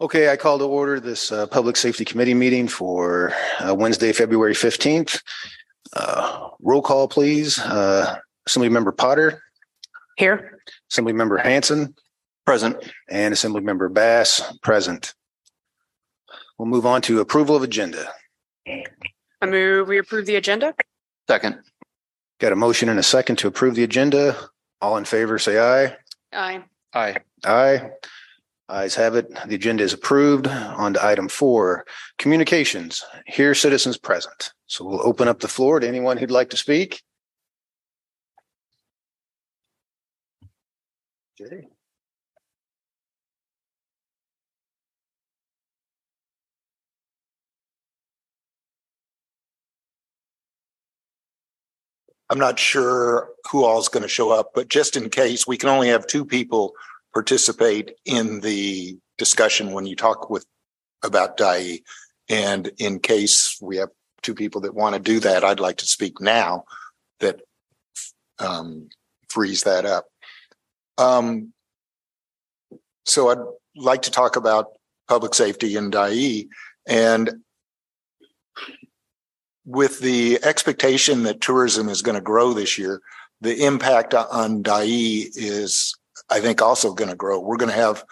Okay, I call to order this uh, Public Safety Committee meeting for uh, Wednesday, February 15th. Uh, Roll call, please. Uh, Assemblymember Potter, Here. Assemblymember Hanson, Present. and Assemblymember Bass, present. We'll move on to approval of agenda. I move we approve the agenda. Second. Got a motion and a second to approve the agenda. All in favor, say aye. Aye. Aye. Aye. Ayes have it. The agenda is approved. On to item four, communications. Here, citizens present. So we'll open up the floor to anyone who'd like to speak. Okay. I'm not sure who all is going to show up, but just in case, we can only have two people participate in the discussion when you talk with about Dyea. And in case we have two people that want to do that, I'd like to speak now that um, frees that up. Um, so I'd like to talk about public safety in Dyea and with the expectation that tourism is going to grow this year, the impact on Dyea is, I think, also going to grow. We're going to have,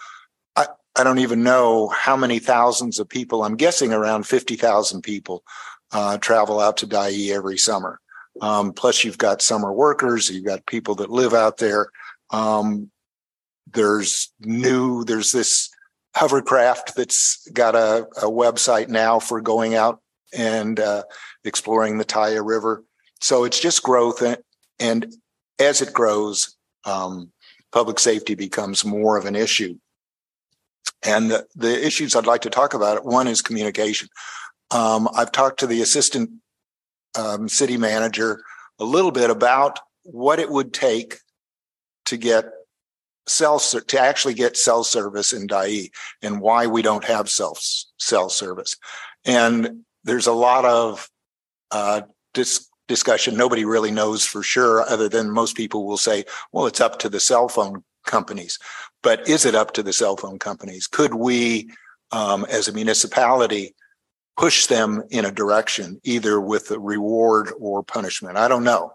I, I don't even know how many thousands of people, I'm guessing around 50,000 people uh, travel out to Dyea every summer. Um, plus, you've got summer workers, you've got people that live out there. Um, there's new, there's this hovercraft that's got a, a website now for going out and uh, exploring the Taiya River. So it's just growth, and, and as it grows, um, public safety becomes more of an issue. And the, the issues I'd like to talk about, one is communication. Um, I've talked to the assistant um, city manager a little bit about what it would take to get cell to actually get cell service in Dyea and why we don't have self cell service. And there's a lot of uh, dis- discussion. Nobody really knows for sure, other than most people will say, well, it's up to the cell phone companies. But is it up to the cell phone companies? Could we, um, as a municipality, push them in a direction, either with a reward or punishment? I don't know.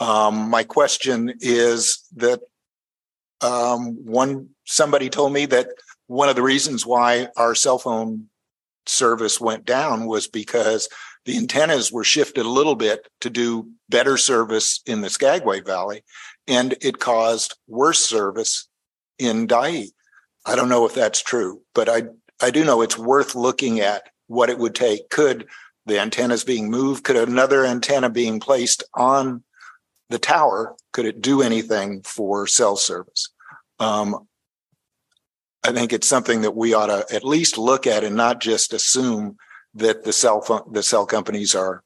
Um, my question is that um, one somebody told me that one of the reasons why our cell phone service went down was because the antennas were shifted a little bit to do better service in the Skagway Valley, and it caused worse service in Dyea. I don't know if that's true, but I I do know it's worth looking at what it would take. Could the antennas being moved? Could another antenna being placed on the tower? Could it do anything for cell service? Um, I think it's something that we ought to at least look at and not just assume that the cell phone, the cell companies are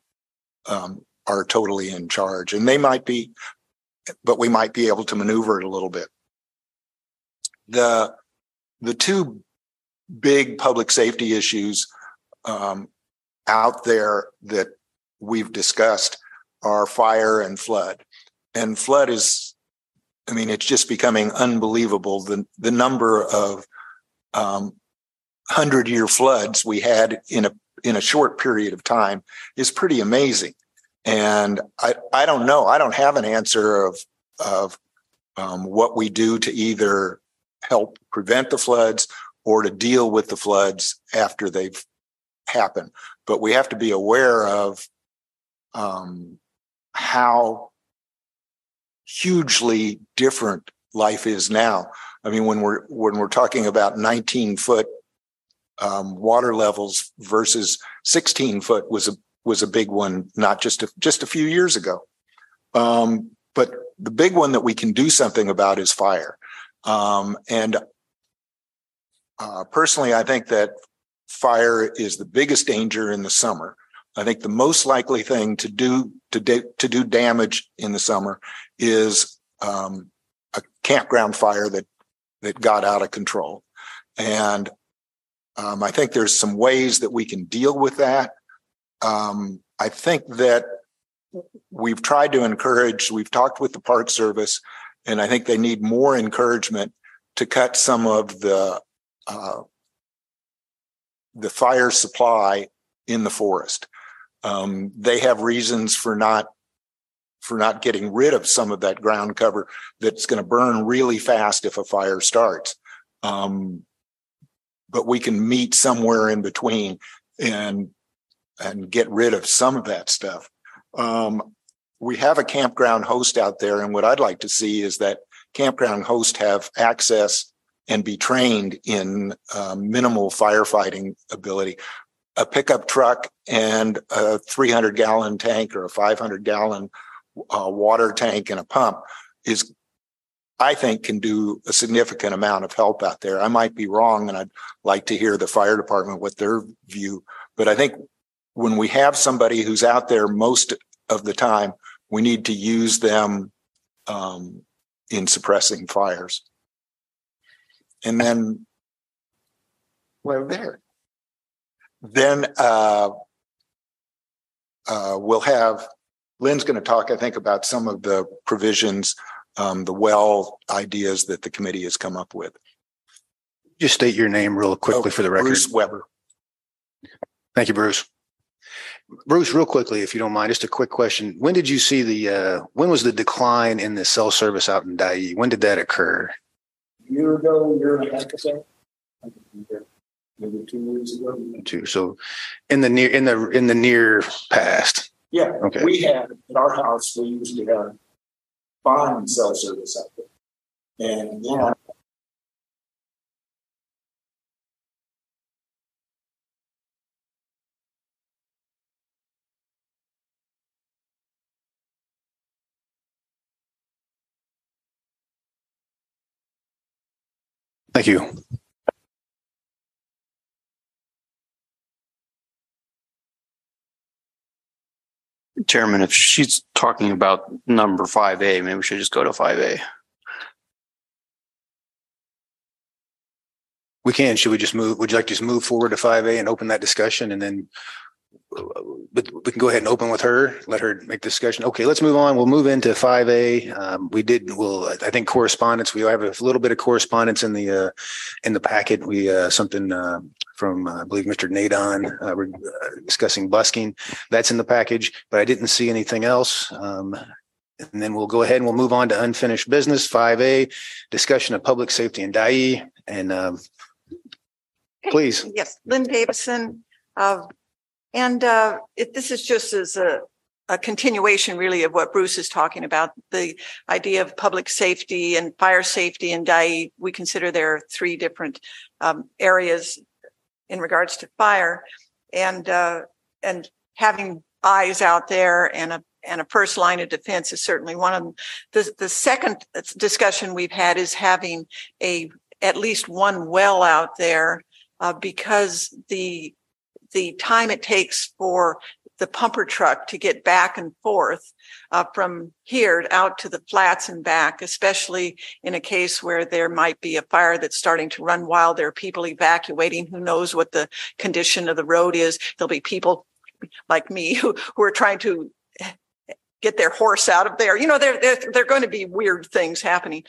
um, are totally in charge, and they might be, but we might be able to maneuver it a little bit. The the two big public safety issues um, out there that we've discussed are fire and flood, and flood is I mean, it's just becoming unbelievable the the number of um, hundred year floods we had in a in a short period of time is pretty amazing. And I I don't know. I don't have an answer of of um, what we do to either help prevent the floods or to deal with the floods after they've happened. But we have to be aware of um, how hugely different life is now. I mean, when we're when we're talking about 19 foot um, water levels versus 16 foot was a was a big one, not just a, just a few years ago. Um, but the big one that we can do something about is fire. Um, and uh, personally, I think that fire is the biggest danger in the summer. I think the most likely thing to do to, da- to do damage in the summer is um, a campground fire that that got out of control, and um, I think there's some ways that we can deal with that. Um, I think that we've tried to encourage. We've talked with the Park Service, and I think they need more encouragement to cut some of the uh, the fire supply in the forest. Um, they have reasons for not for not getting rid of some of that ground cover that's going to burn really fast if a fire starts. Um, but we can meet somewhere in between and and get rid of some of that stuff. Um, we have a campground host out there, and what I'd like to see is that campground host have access and be trained in uh, minimal firefighting ability. A pickup truck and a 300 gallon tank or a 500 gallon uh, water tank and a pump is, I think, can do a significant amount of help out there. I might be wrong, and I'd like to hear the fire department what their view. But I think when we have somebody who's out there most of the time, we need to use them um, in suppressing fires. And then, well, there. Then uh, uh, we'll have Lynn's going to talk, I think, about some of the provisions, um, the well ideas that the committee has come up with. Just state your name real quickly for the record. Bruce Weber. Thank you, Bruce. Bruce, real quickly, if you don't mind, just a quick question. When did you see the, uh, when was the decline in the cell service out in Dyea? When did that occur? Year ago, year and a half ago. Maybe two years ago. Too. So in the near, in the, in the near past. Yeah, Okay. we had at our house, we used to have fine cell service out there. And then Thank you. Chairman, if she's talking about number five A, maybe we should just go to five A. We can, should we just move, would you like to just move forward to five A and open that discussion and then but we can go ahead and open with her, let her make discussion. Okay, let's move on. We'll move into five A. Um, we did, we'll, I think correspondence, we have a little bit of correspondence in the, uh, in the packet. We, uh, something, uh, from, uh, I believe, Mr. Nadon, uh, we're uh, discussing busking. That's in the package, but I didn't see anything else. Um, and then we'll go ahead and we'll move on to unfinished business, five A, discussion of public safety and Dyea. And, um, please. Yes, Lynn Davison. Uh, and uh, it, this is just as a, a continuation, really, of what Bruce is talking about the idea of public safety and fire safety in Dyea. We consider there are three different um, areas in regards to fire, and uh, and having eyes out there and a and a first line of defense is certainly one of them. The, the second discussion we've had is having a at least one well out there uh, because the the time it takes for the pumper truck to get back and forth uh, from here out to the flats and back, especially in a case where there might be a fire that's starting to run wild. There are people evacuating. Who knows what the condition of the road is? There'll be people like me who, who are trying to get their horse out of there. You know, there, there, there are going to be weird things happening.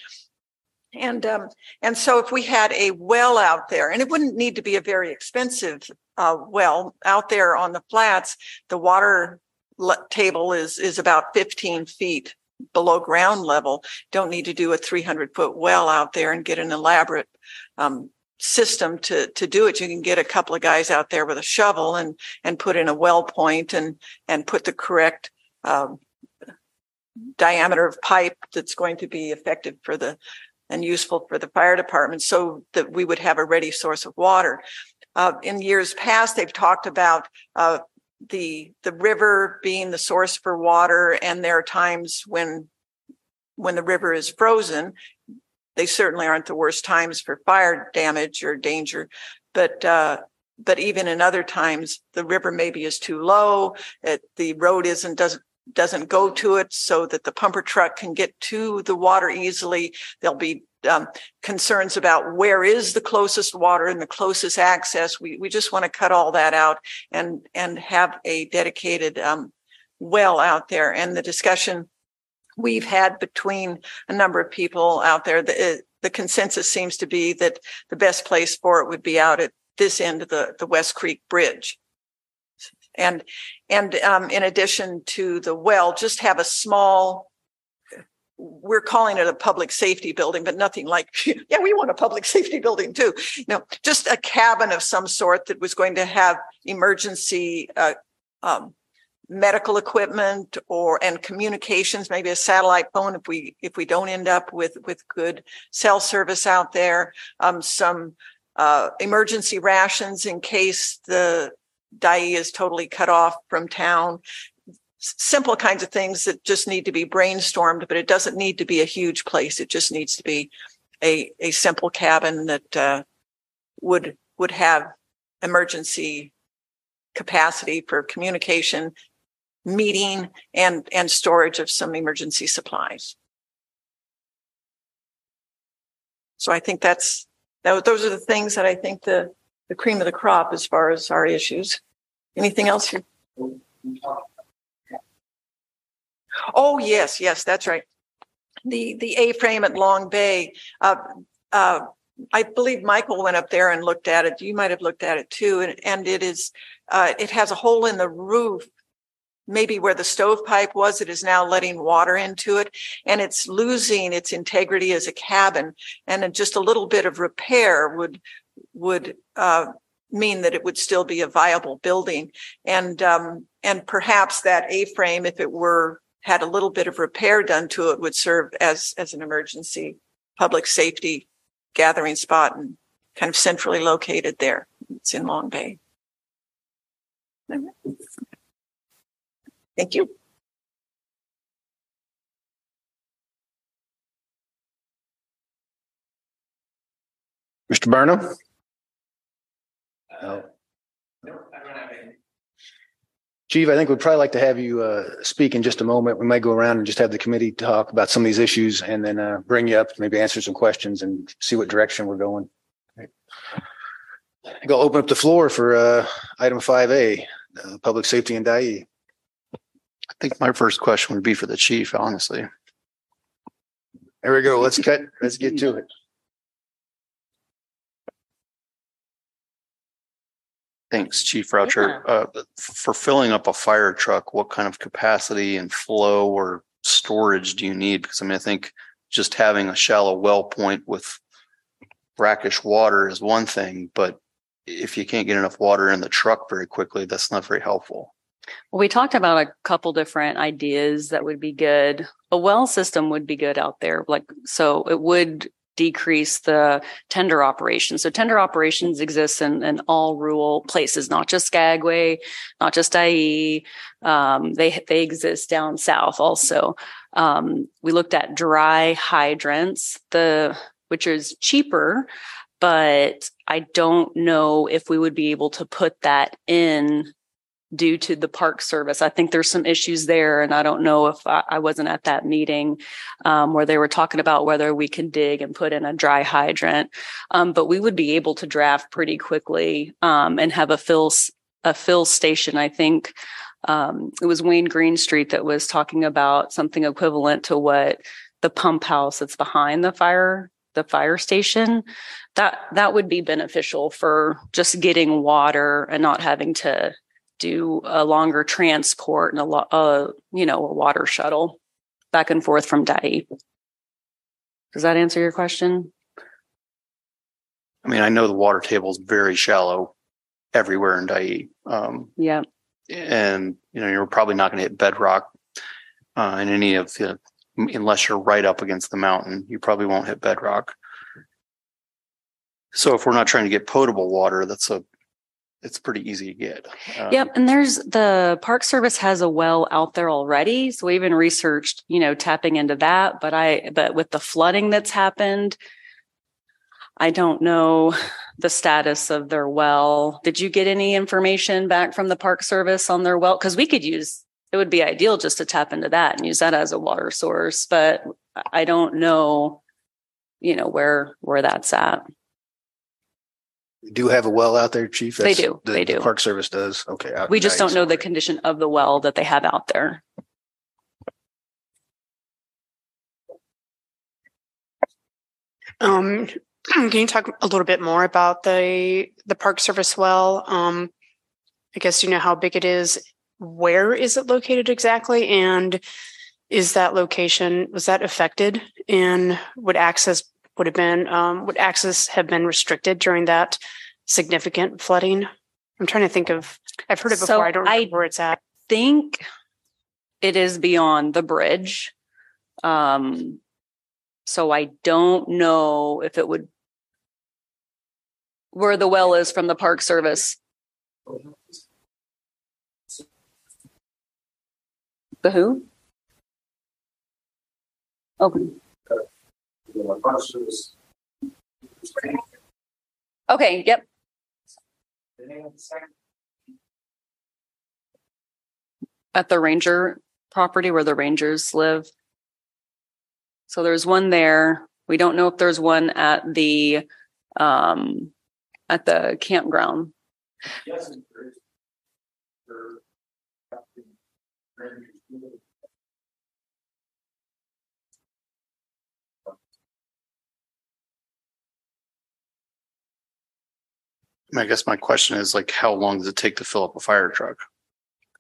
And um, and so if we had a well out there, and it wouldn't need to be a very expensive uh, well out there on the flats, the water le- table is is about 15 feet below ground level. Don't need to do a 300 foot well out there and get an elaborate um, system to to do it. You can get a couple of guys out there with a shovel and and put in a well point and and put the correct um, diameter of pipe that's going to be effective for the and useful for the fire department so that we would have a ready source of water. Uh, in years past, they've talked about uh, the the river being the source for water, and there are times when when the river is frozen. They certainly aren't the worst times for fire damage or danger, but uh, but even in other times, the river maybe is too low. It, the road isn't doesn't doesn't go to it so that the pumper truck can get to the water easily. There'll be um, concerns about where is the closest water and the closest access. We we just want to cut all that out and and have a dedicated um, well out there. And the discussion we've had between a number of people out there, the the consensus seems to be that the best place for it would be out at this end of the, the West Creek Bridge. And, and, um, in addition to the well, just have a small, we're calling it a public safety building, but nothing like, yeah, we want a public safety building too. No, just a cabin of some sort that was going to have emergency, uh, um, medical equipment or, and communications, maybe a satellite phone if we, if we don't end up with, with good cell service out there. Um, some, uh, emergency rations in case the Dyea is totally cut off from town. Simple kinds of things that just need to be brainstormed, but it doesn't need to be a huge place. It just needs to be a, a simple cabin that, uh, would, would have emergency capacity for communication, meeting and, and storage of some emergency supplies. So I think that's, that, those are the things that I think the, the cream of the crop as far as our issues. Anything else? Oh, yes, yes, that's right. The, the A-frame at Long Bay, uh, uh, I believe Michael went up there and looked at it. You might have looked at it too. And, and it is, uh, it has a hole in the roof. Maybe where the stovepipe was, it is now letting water into it and it's losing its integrity as a cabin. And just a little bit of repair would, would, uh, mean that it would still be a viable building. And, um, and perhaps that A-frame, if it were, had a little bit of repair done to it, would serve as, as an emergency public safety gathering spot and kind of centrally located there. It's in Long Bay. Thank you. Mr. Burnham? No. Chief, I think we'd probably like to have you uh, speak in just a moment. We might go around and just have the committee talk about some of these issues and then uh, bring you up, maybe answer some questions and see what direction we're going. I think I'll open up the floor for uh, item five A, public safety and Dyea. I think my first question would be for the chief, honestly. There we go. Let's cut, let's get to it. Thanks, Chief Roucher. Uh, for filling up a fire truck, what kind of capacity and flow or storage do you need? Because I mean, I think just having a shallow well point with brackish water is one thing, but if you can't get enough water in the truck very quickly, that's not very helpful. Well, we talked about a couple different ideas that would be good. A well system would be good out there. Like, so it would decrease the tender operations. So tender operations exists in, in all rural places, not just Skagway, not just Dyea. Um, they, they exist down south also. Um, we looked at dry hydrants, the, which is cheaper, but I don't know if we would be able to put that in due to the park service. I think there's some issues there. And I don't know if I, I wasn't at that meeting um, where they were talking about whether we can dig and put in a dry hydrant. Um, but we would be able to draft pretty quickly um, and have a fill, a fill station. I think um, it was Wayne Greenstreet that was talking about something equivalent to what the pump house that's behind the fire the fire station that that would be beneficial for just getting water and not having to do a longer transport and a lot, uh, you know, a water shuttle back and forth from Dyea. Does that answer your question? I mean, I know the water table is very shallow everywhere in Dyea. Um, Yeah. and you know, you're probably not going to hit bedrock uh, in any of the, unless you're right up against the mountain, you probably won't hit bedrock. So if we're not trying to get potable water, that's a, it's pretty easy to get. Um, Yep. And there's the Park Service has a well out there already. So we even researched, you know, tapping into that. But I, but with the flooding that's happened, I don't know the status of their well. Did you get any information back from the Park Service on their well? Cause we could use, it would be ideal just to tap into that and use that as a water source. But I don't know, you know, where, where that's at. We Do have a well out there, chief? They do. the- They the do. Park Service does. Okay. out We in just don't know the Dyson. condition of the well that they have out there. Um, Can you talk a little bit more about the the Park Service well? Um, I guess you know how big it is. Where is it located exactly? And is that location was that affected? And would access would have been um, would access have been restricted during that significant flooding? I'm trying to think of. I've heard it So before. I don't know where it's at. think it is beyond the bridge. Um, so I don't know if it would where the well is from the Park Service. The who? Okay. Okay, yep. At the ranger property where the rangers live. So there's one there. We don't know if there's one at the um at the campground. I guess my question is like, how long does it take to fill up a fire truck?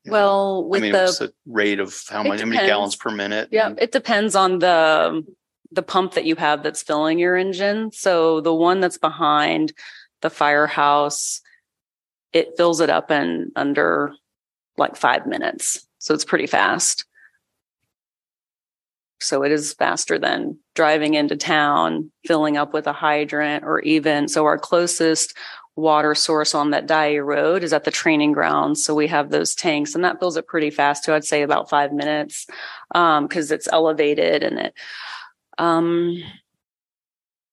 You know, Well, I with mean, the what's the rate of how many, how many gallons per minute? Yeah, And it depends on the the pump that you have that's filling your engine. So the one that's behind the firehouse, it fills it up in under like five minutes. So it's pretty fast. So it is faster than driving into town, filling up with a hydrant, or even so our closest water source on that Dyea Road is at the training grounds. So we have those tanks and that fills it pretty fast too. I'd say about five minutes um because it's elevated and it um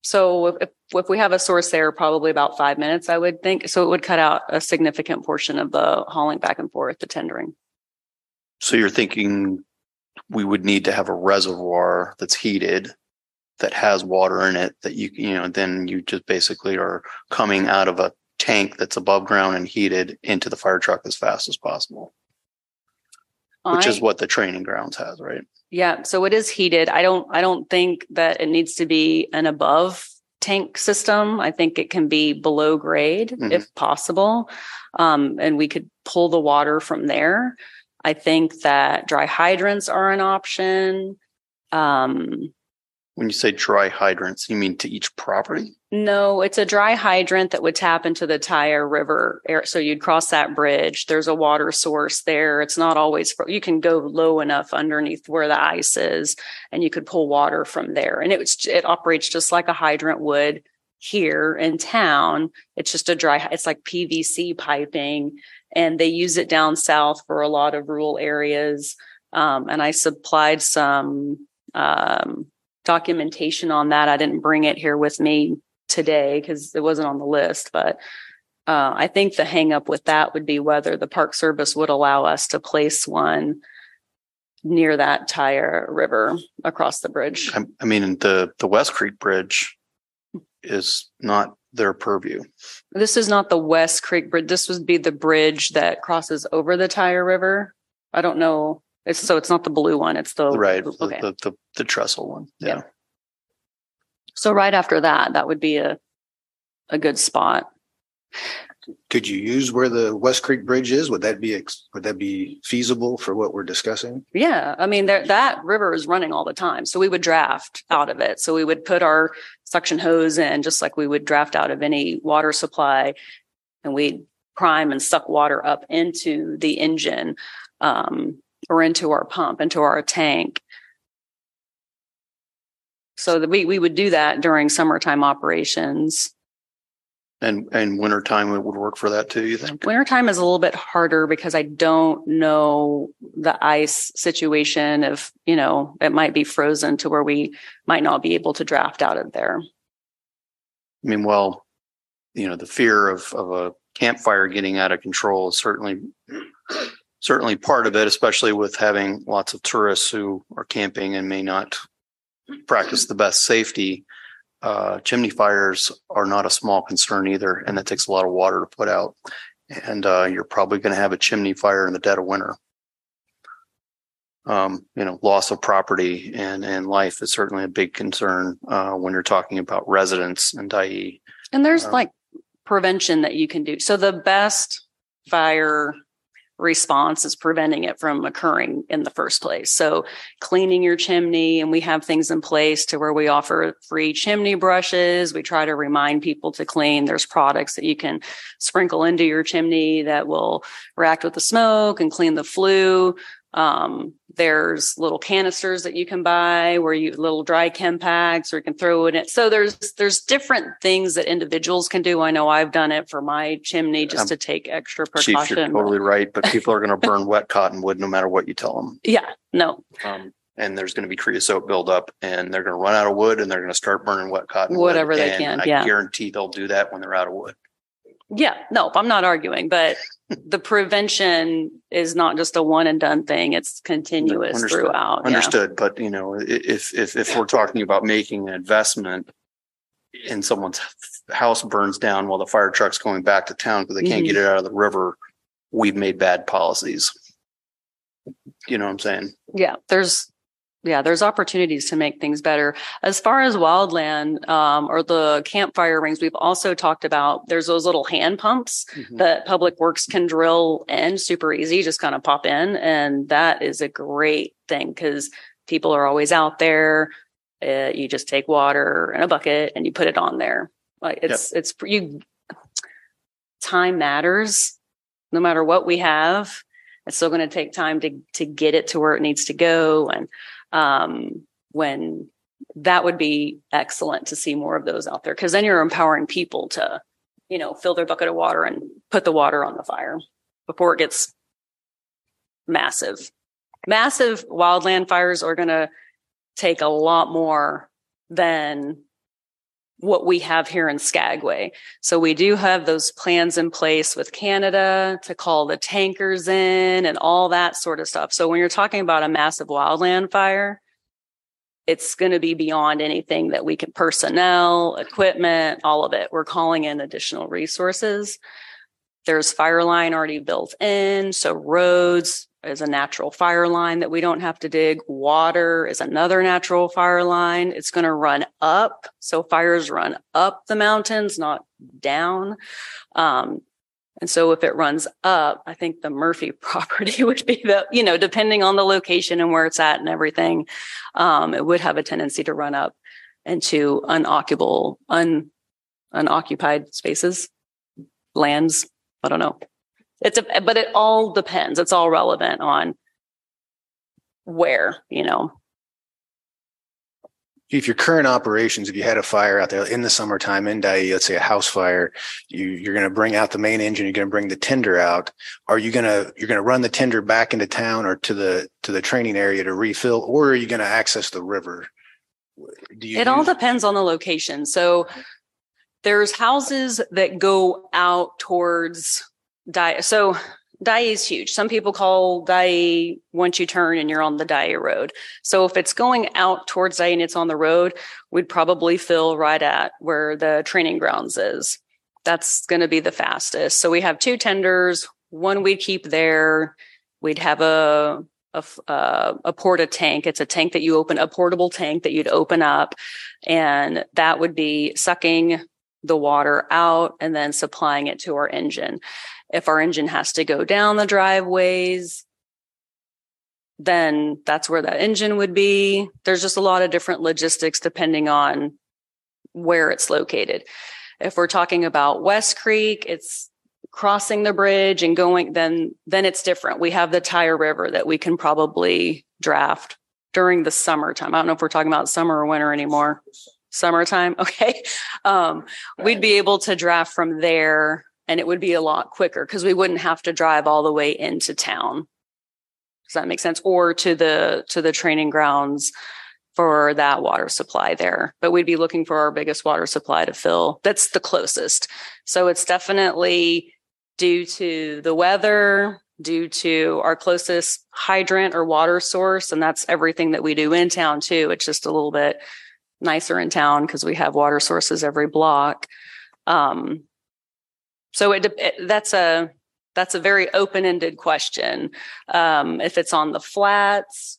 so if if we have a source there probably about five minutes i would think so it would cut out a significant portion of the hauling back and forth the tendering So you're thinking we would need to have a reservoir that's heated that has water in it that you, you know, then you just basically are coming out of a tank that's above ground and heated into the fire truck as fast as possible, which is what the training grounds has, right? yeah so it is heated. I don't i don't think that it needs to be an above tank system. I think it can be below grade Mhm. if possible. Um and we could pull the water from there. I think that dry hydrants are an option. Um When you say dry hydrants, you mean to each property? No, it's a dry hydrant that would tap into the Taiya River. So you'd cross that bridge. There's a water source there. It's not always, you can go low enough underneath where the ice is and you could pull water from there. And it it operates just like a hydrant would here in town. It's just a dry, it's like PVC piping and they use it down south for a lot of rural areas. Um, and I supplied some, um, documentation on that. I didn't bring it here with me today because it wasn't on the list, but uh, I think the hang up with that would be whether the Park Service would allow us to place one near that Taiya River across the bridge. I, I mean, the, the West Creek Bridge is not their purview. This is not the West Creek Bridge. This would be the bridge that crosses over the Taiya River. I don't know. It's so it's not the blue one. It's the Right. The, Okay. the, the, the trestle one. Yeah. Yeah. So right after that, that would be a a good spot. Could you use where the West Creek Bridge is? Would that be, would that be feasible for what we're discussing? Yeah, I mean there, that river is running all the time, so we would draft out of it. So we would put our suction hose in, just like we would draft out of any water supply, and we'd prime and suck water up into the engine um, or into our pump, into our tank. So that we we would do that during summertime operations. And, and wintertime it would work for that too, you think? Wintertime is a little bit harder because I don't know the ice situation. If, you know, it might be frozen to where we might not be able to draft out of there. I mean, well, you know, the fear of, of a campfire getting out of control is certainly, certainly part of it, especially with having lots of tourists who are camping and may not practice the best safety. Uh, chimney fires are not a small concern either, and that takes a lot of water to put out. And, uh, you're probably going to have a chimney fire in the dead of winter. um, you know, loss of property and, and life is certainly a big concern, uh, when you're talking about residents and Dyea. And there's Um, like prevention that you can do. So the best fire response is preventing it from occurring in the first place. So cleaning your chimney and we have things in place to where we offer free chimney brushes. We try to remind people to clean. There's products that you can sprinkle into your chimney that will react with the smoke and clean the flue. Um, there's little canisters that you can buy where you little dry chem packs or you can throw it in. So there's there's different things that individuals can do. I know I've done it for my chimney just Um, to take extra precaution. Chief, you're totally right, but people are going to burn wet cottonwood no matter what you tell them. yeah, no, Um, and there's going to be creosote buildup and they're going to run out of wood and they're going to start burning wet cotton. Whatever they can, yeah. I guarantee they'll do that when they're out of wood. yeah, no, I'm not arguing, but the prevention is not just a one and done thing. It's continuous Understood. throughout. yeah. Understood, but you know, if, if, if we're talking about making an investment and someone's house burns down while the fire truck's going back to town because they can't Mhm. get it out of the river, we've made bad policies. You know what I'm saying? yeah there's yeah there's opportunities to make things better. As far as wildland um, or the campfire rings we've also talked about there's those little hand pumps that public works can drill in super easy just kind of pop in and that is a great thing because people are always out there. Uh, you just take water in a bucket and you put it on there. Like it's it's you time matters. No matter what we have it's still going to take time to to get it to where it needs to go and um when that would be excellent to see more of those out there. Because then you're empowering people to you know fill their bucket of water and put the water on the fire before it gets massive. Massive wildland fires are going to take a lot more than what we have here in Skagway. So we do have those plans in place with Canada to call the tankers in and all that sort of stuff. So when you're talking about a massive wildland fire, it's going to be beyond anything that we can personnel, equipment, all of it. We're calling in additional resources. There's fire line already built in. So roads is a natural fire line that we don't have to dig. Water is another natural fire line. It's going to run up. So fires run up the mountains, not down. Um, and so if it runs up, I think the Murphy property would be the, you know, depending on the location and where it's at and everything, um, it would have a tendency to run up into unoccupable, un, unoccupied spaces, lands. I don't know. It's a, but it all depends. It's all relevant on where, you know. If your current operations, if you had a fire out there in the summertime in Dyea, let's say a house fire, you, you're going to bring out the main engine, you're going to bring the tender out. Are you going to, you're going to run the tender back into town or to the, to the training area to refill, or are you going to access the river? Do you It all depends on the location. So there's houses that go out towards Dyea. So Dyea is huge. Some people call Dyea once you turn and you're on the Dyea road. So if it's going out towards Dyea and it's on the road, we'd probably fill right at where the training grounds is. That's going to be the fastest. So we have two tenders. One we'd keep there. We'd have a uh, a porta tank. It's a tank that you open, a portable tank that you'd open up, and that would be sucking the water out and then supplying it to our engine. If our engine has to go down the driveways, then that's where that engine would be. There's just a lot of different logistics depending on where it's located. If we're talking about West Creek, it's crossing the bridge and going, then, then it's different. We have the Taiya River that we can probably draft during the summertime. I don't know if we're talking about summer or winter anymore. Summertime. Okay. Um, we'd be able to draft from there and it would be a lot quicker because we wouldn't have to drive all the way into town. Does that make sense? Or to the, to the training grounds for that water supply there. But we'd be looking for our biggest water supply to fill. That's the closest. So it's definitely due to the weather, due to our closest hydrant or water source. And that's everything that we do in town too. It's just a little bit nicer in town because we have water sources every block. Um, so it, it that's a that's a very open-ended question. Um, if it's on the flats,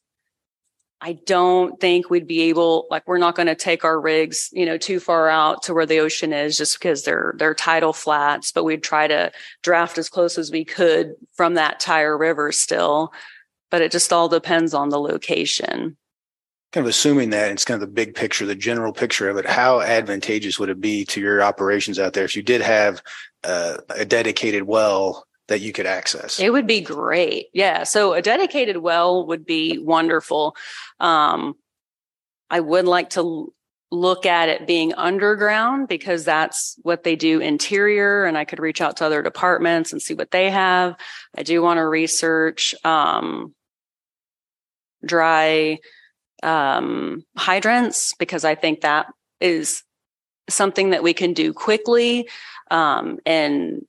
I don't think we'd be able, like, we're not going to take our rigs, you know, too far out to where the ocean is just because they're, they're tidal flats, but we'd try to draft as close as we could from that Taiya River still. But it just all depends on the location. Kind of assuming that it's kind of the big picture, the general picture of it, how advantageous would it be to your operations out there if you did have uh, a dedicated well that you could access? It would be great. Yeah. So a dedicated well would be wonderful. Um, I would like to look at it being underground because that's what they do interior and I could reach out to other departments and see what they have. I do want to research, um, dry, um, hydrants because I think that is something that we can do quickly. Um, and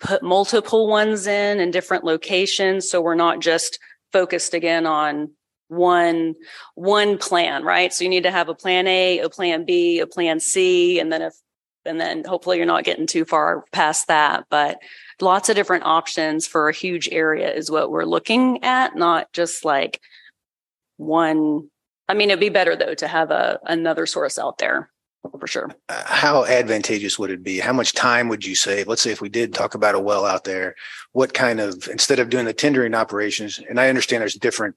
put multiple ones in in different locations so we're not just focused again on one one plan right so you need to have a plan a a plan b a plan c and then if and then hopefully you're not getting too far past that but lots of different options for a huge area is what we're looking at not just like one i mean it'd be better though to have a another source out there for sure. Uh, how advantageous would it be? How much time would you save? Let's say if we did talk about a well out there, what kind of instead of doing the tendering operations, and I understand there's different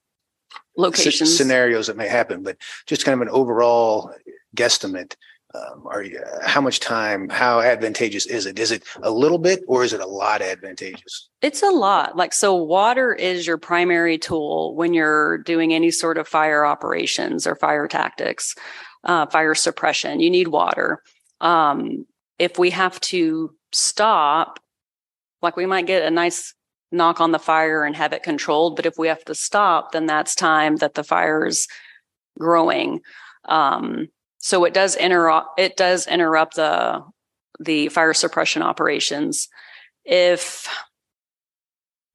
locations scenarios that may happen, but just kind of an overall guesstimate. Um, are you, how much time? How advantageous is it? Is it a little bit, or is it a lot advantageous? It's a lot. Like so, water is your primary tool when you're doing any sort of fire operations or fire tactics uh, fire suppression. You need water. Um, if we have to stop, like we might get a nice knock on the fire and have it controlled, but if we have to stop, then that's time that the fire's growing. Um, so it does interrupt. It does interrupt the the fire suppression operations. If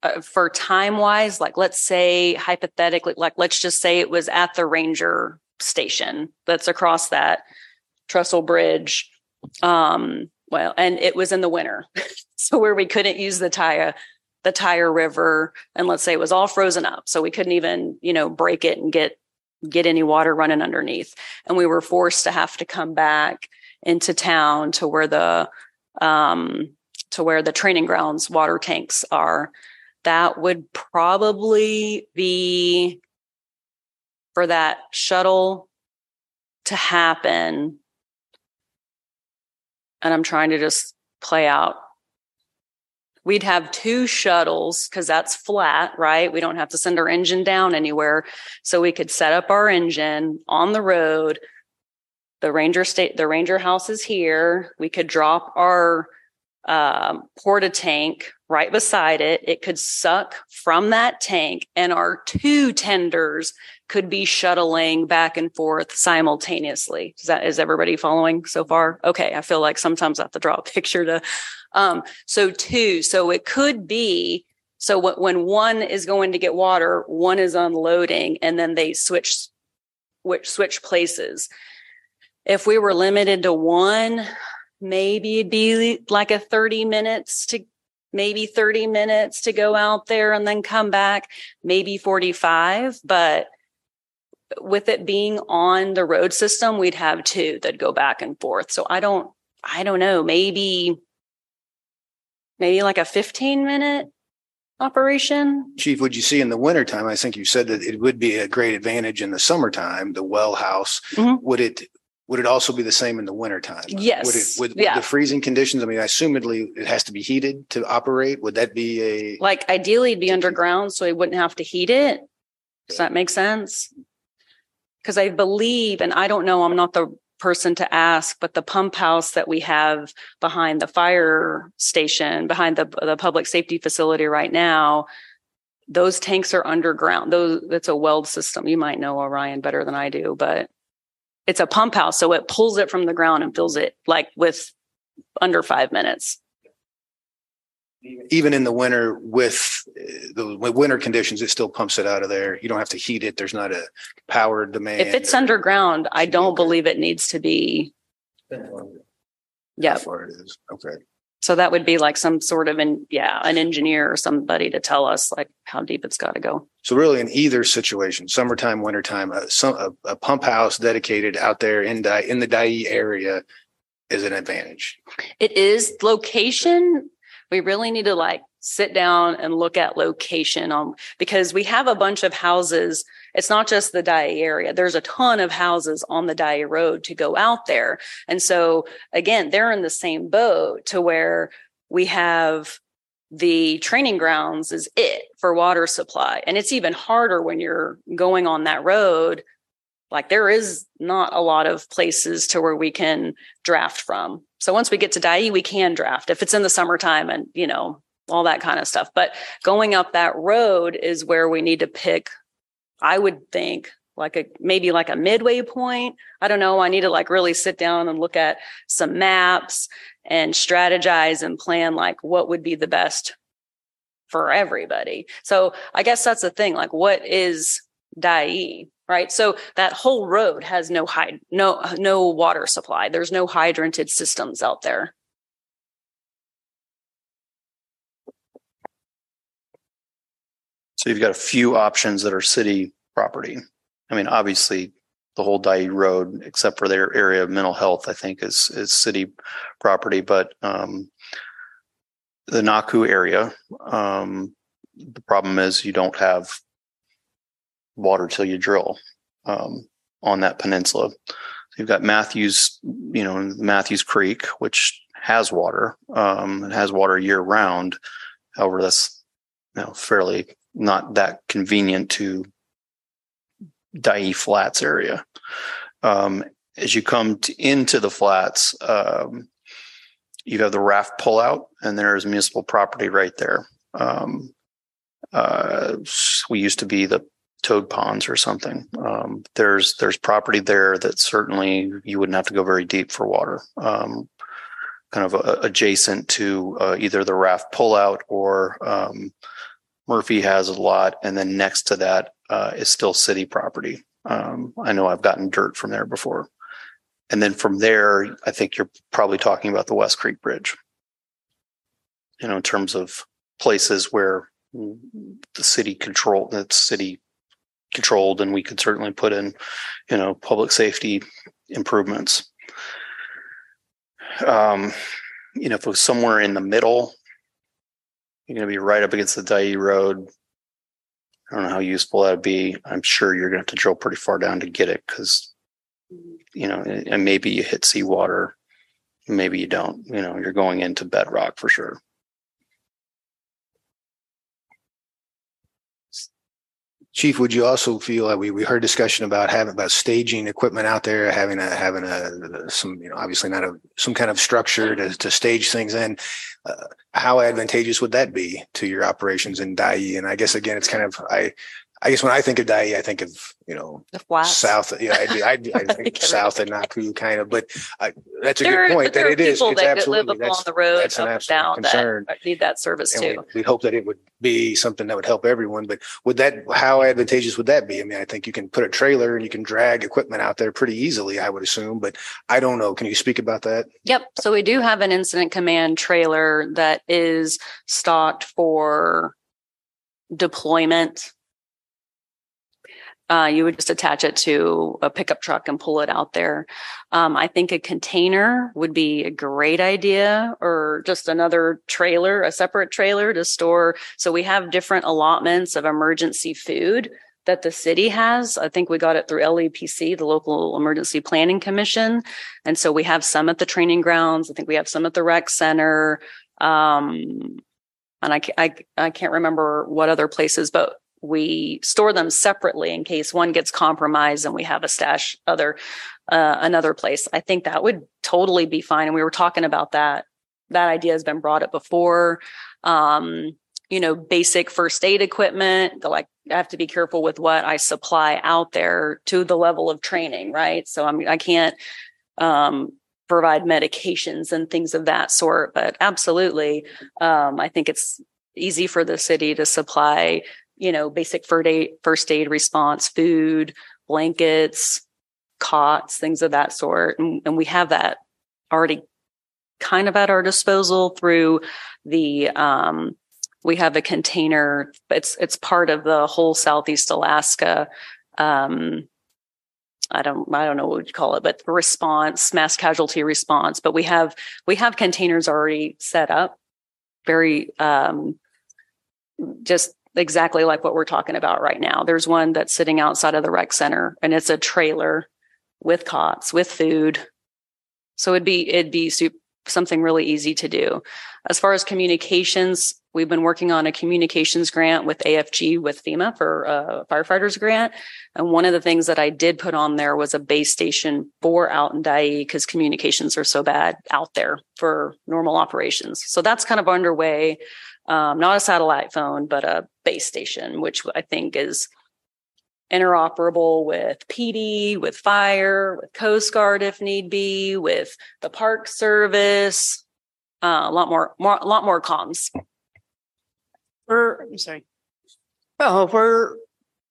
uh, for time wise, like let's say hypothetically, like let's just say it was at the ranger station that's across that trestle bridge. Um, well, and it was in the winter. so where we couldn't use the Taiya, the Taiya River, and let's say it was all frozen up. So we couldn't even, you know, break it and get get any water running underneath. And we were forced to have to come back into town to where the um to where the training grounds water tanks are. That would probably be for that shuttle to happen. And I'm trying to just play out. We'd have two shuttles because that's flat, right? We don't have to send our engine down anywhere. So we could set up our engine on the road. The ranger state, the ranger house is here. We could drop our um, porta tank right beside it. It could suck from that tank, and our two tenders could be shuttling back and forth simultaneously. Is that is everybody following so far? Okay, I feel like sometimes I have to draw a picture to. Um, so two, so it could be so when one is going to get water, one is unloading, and then they switch which switch places. If we were limited to one, maybe it'd be like a 30 minutes to maybe 30 minutes to go out there and then come back, maybe 45. But with it being on the road system, we'd have two that go back and forth. So I don't, I don't know, maybe, maybe like a 15 minute operation. Chief, would you see in the wintertime? I think you said that it would be a great advantage in the summertime, the well house. Mhm. Would it, would it also be the same in the wintertime? Yes. Would it, with Yeah. the freezing conditions? I mean, assumedly it has to be heated to operate. Would that be a? Like ideally it'd be underground so it wouldn't have to heat it. Does that make sense? Because I believe, and I don't know, I'm not the person to ask, but the pump house that we have behind the fire station, behind the, the public safety facility right now, those tanks are underground. Those, that's a weld system. You might know Orion better than I do, but it's a pump house. So it pulls it from the ground and fills it like with under five minutes. Even in the winter with uh, the winter conditions, it still pumps it out of there. You don't have to heat it. There's not a power demand. If it's underground, I don't believe it needs to be. Yeah, far it is. Okay. So that would be like some sort of an, yeah, an engineer or somebody to tell us like how deep it's got to go. So really in either situation, summertime, wintertime, uh, some, a, a pump house dedicated out there in Di, in the Dyea area is an advantage. It is location. We really need to like sit down and look at location on because we have a bunch of houses. It's not just the Dyea area. There's a ton of houses on the Dyea road to go out there. And so again, they're in the same boat to where we have the training grounds is it for water supply. And it's even harder when you're going on that road. Like there is not a lot of places to where we can draft from. So once we get to Dyea, we can draft if it's in the summertime and, you know, all that kind of stuff. But going up that road is where we need to pick, I would think, like a maybe like a midway point. I don't know. I need to like really sit down and look at some maps and strategize and plan like what would be the best for everybody. So I guess that's the thing. Like, what is Dyea? Right. So that whole road has no hyd no no water supply. There's no hydranted systems out there. So you've got a few options that are city property. I mean, obviously, the whole Dyea Road, except for their area of mental health, I think is is city property. But um, the Nahku area, um, the problem is you don't have water till you drill um, on that peninsula. So you've got Matthews, you know, Matthews Creek, which has water. Um, it has water year round. However, that's you know fairly not that convenient to Dyea Flats area. Um, as you come to, into the flats, um, you have the raft pullout, and there's municipal property right there. Um, uh, we used to be the toad ponds or something. Um, there's there's property there that certainly you wouldn't have to go very deep for water. Um, kind of uh, adjacent to uh, either the raft pullout or um, Murphy has a lot, and then next to that uh, is still city property. Um, I know I've gotten dirt from there before. And then from there, I think you're probably talking about the West Creek Bridge. You know, in terms of places where the city control that's city controlled, and we could certainly put in, you know, public safety improvements. Um, you know, if it was somewhere in the middle, you're going to be right up against the Dyea Road. I don't know how useful that'd be. I'm sure you're going to have to drill pretty far down to get it because, you know, and maybe you hit seawater, maybe you don't. You know, you're going into bedrock for sure. Chief, would you also feel like we, we heard discussion about having about staging equipment out there, having a having a some you know obviously not a some kind of structure to to stage things in. Uh, how advantageous would that be to your operations in Dyea? And I guess again, it's kind of I I guess when I think of Dyea, I think of you know south. Yeah, I, I, I think south of Nahku kind of, but I, that's a There good point. there That it is. It's that live absolutely along that's the road that's an absolute down concern. that need that service and too. we, we'd hope that it would be something that would help everyone. But would that, how advantageous would that be? I mean, I think you can put a trailer and you can drag equipment out there pretty easily, I would assume, but I don't know. Can you speak about that? Yep. So we do have an incident command trailer that is stocked for deployment. Uh, you would just attach it to a pickup truck and pull it out there. Um, I think a container would be a great idea or just another trailer, a separate trailer to store. So we have different allotments of emergency food that the city has. I think we got it through LEPC, the local emergency planning commission. And so we have some at the training grounds. I think we have some at the rec center. Um, and I, I, I can't remember what other places, but we store them separately in case one gets compromised and we have a stash other, uh, another place. I think that would totally be fine. And we were talking about that. That idea has been brought up before. Um, you know, basic first aid equipment, like I have to be careful with what I supply out there to the level of training, right? So I mean, I can't, um, provide medications and things of that sort, but absolutely. Um, I think it's easy for the city to supply, you know, basic first aid, response, food, blankets, cots, things of that sort. And, and we have that already kind of at our disposal through the um, we have a container. It's it's part of the whole Southeast Alaska. Um, I don't I don't know what you call it, but response, mass casualty response. But we have we have containers already set up, very um, just exactly like what we're talking about right now. There's one that's sitting outside of the rec center, and it's a trailer with cots, with food. So it'd be it'd be something really easy to do. As far as communications, we've been working on a communications grant with AFG with FEMA for a firefighters grant. And one of the things that I did put on there was a base station for out in Dyea because communications are so bad out there for normal operations. So that's kind of underway. Um, not a satellite phone, but a base station, which I think is interoperable with PD, with fire, with Coast Guard if need be, with the Park Service, uh, a lot more, more, a lot more comms. Where, I'm sorry. Oh, where,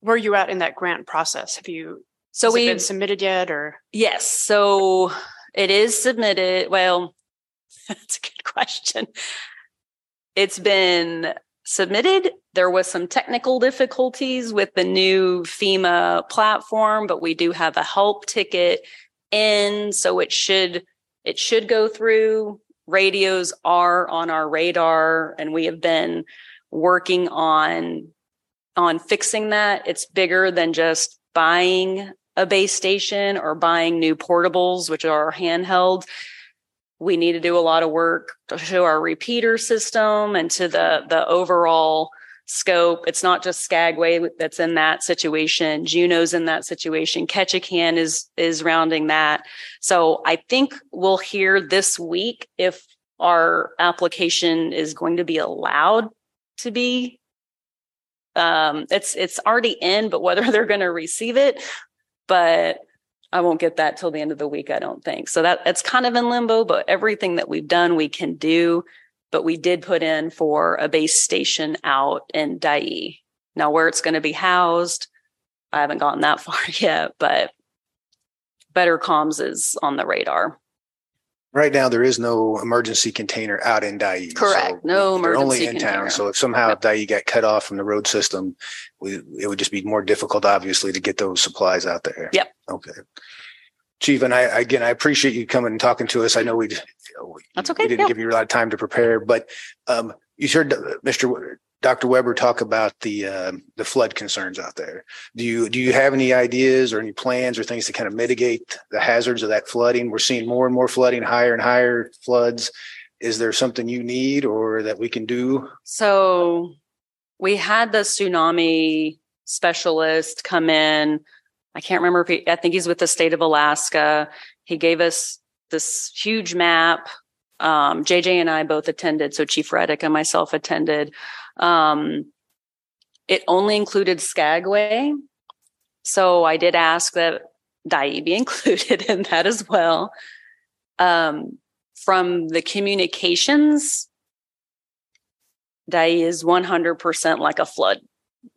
where are you at in that grant process? Have you, So we, been submitted yet or? yes, so it is submitted. Well, that's a good question. It's been submitted. There was some technical difficulties with the new FEMA platform, but we do have a help ticket in, so it should it should go through. Radios are on our radar, and we have been working on on fixing that. It's bigger than just buying a base station or buying new portables, which are handheld we need to do a lot of work to show our repeater system and to the the overall scope. It's not just Skagway that's in that situation. Juneau's in that situation. Ketchikan is is rounding that. So I think we'll hear this week if our application is going to be allowed to be. Um, it's it's already in, but whether they're going to receive it, but I won't get that till the end of the week, I don't think. So that it's kind of in limbo, but everything that we've done, we can do. But we did put in for a base station out in Dyea. Now, where it's going to be housed, I haven't gotten that far yet, but better comms is on the radar. Right now, there is no emergency container out in Dyea. Correct. so No They're only in container. town. So if somehow Yep. Dyea got cut off from the road system, we, it would just be more difficult, obviously, to get those supplies out there. Yep. Okay. Chief, and I, again, I appreciate you coming and talking to us. I know we. That's okay, We didn't yeah. give you a lot of time to prepare, but um, you heard Mr. Dr. Weber talk about the um, the flood concerns out there. Do you do you have any ideas or any plans or things to kind of mitigate the hazards of that flooding? We're seeing more and more flooding, higher and higher floods. Is there something you need or that we can do? So we had the tsunami specialist come in. I can't remember if he, I think he's with the state of Alaska. He gave us this huge map. Um, JJ and I both attended. So Chief Reddick and myself attended. Um, it only included Skagway. So I did ask that Dyea be included in that as well. Um, from the communications, Dyea is 100% like a flood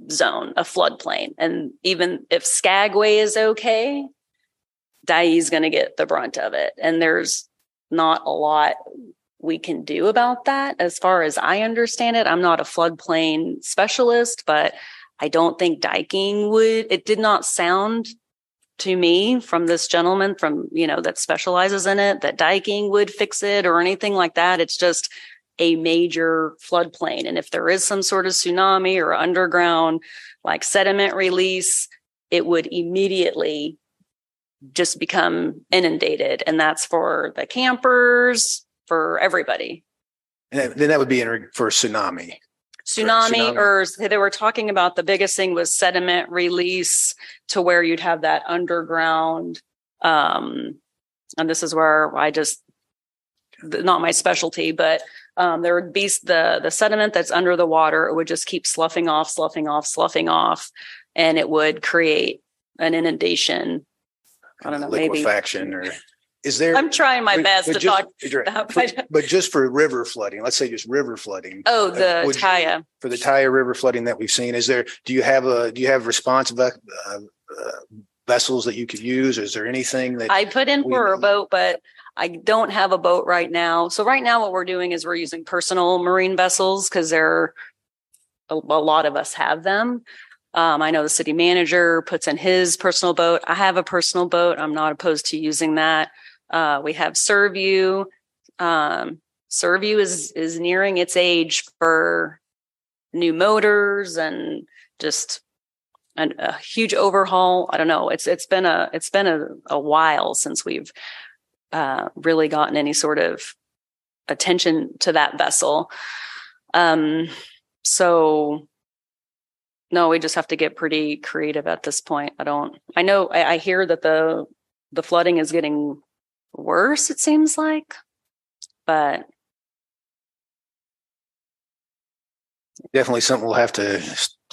zone, a floodplain. And even if Skagway is okay, Dyea is going to get the brunt of it. And there's not a lot we can do about that. As far as I understand it, I'm not a floodplain specialist, but I don't think diking would, it did not sound to me from this gentleman from, you know, that specializes in it, that diking would fix it or anything like that. It's just a major floodplain. And if there is some sort of tsunami or underground like sediment release, it would immediately just become inundated. And that's for the campers, for everybody. And then that would be in for tsunami. Tsunami, tsunami. or they were talking about the biggest thing was sediment release to where you'd have that underground. Um, and this is where I just, not my specialty, but um, there would be the the sediment that's under the water. It would just keep sloughing off, sloughing off, sloughing off, and it would create an inundation. I don't know, maybe. liquefaction or is there? I'm trying my best to just- talk. right. that, But- just for river flooding, let's say just river flooding. Oh, Uh, the you- Taiya. For the Taiya River flooding that we've seen, is there, do you have a, do you have response ve- uh, uh, vessels that you could use? Is there anything that? I put in for a boat, but I don't have a boat right now. So right now what we're doing is we're using personal marine vessels because there a, a lot of us have them. Um, I know the city manager puts in his personal boat. I have a personal boat. I'm not opposed to using that. Uh, we have Serview. Um, is is nearing its age for new motors and just an, a huge overhaul. I don't know. It's it's been a it's been a, a while since we've uh, really gotten any sort of attention to that vessel. Um, so no, we just have to get pretty creative at this point. I don't. I know. I, I hear that the the flooding is getting worse. It seems like, but Definitely something we'll have to,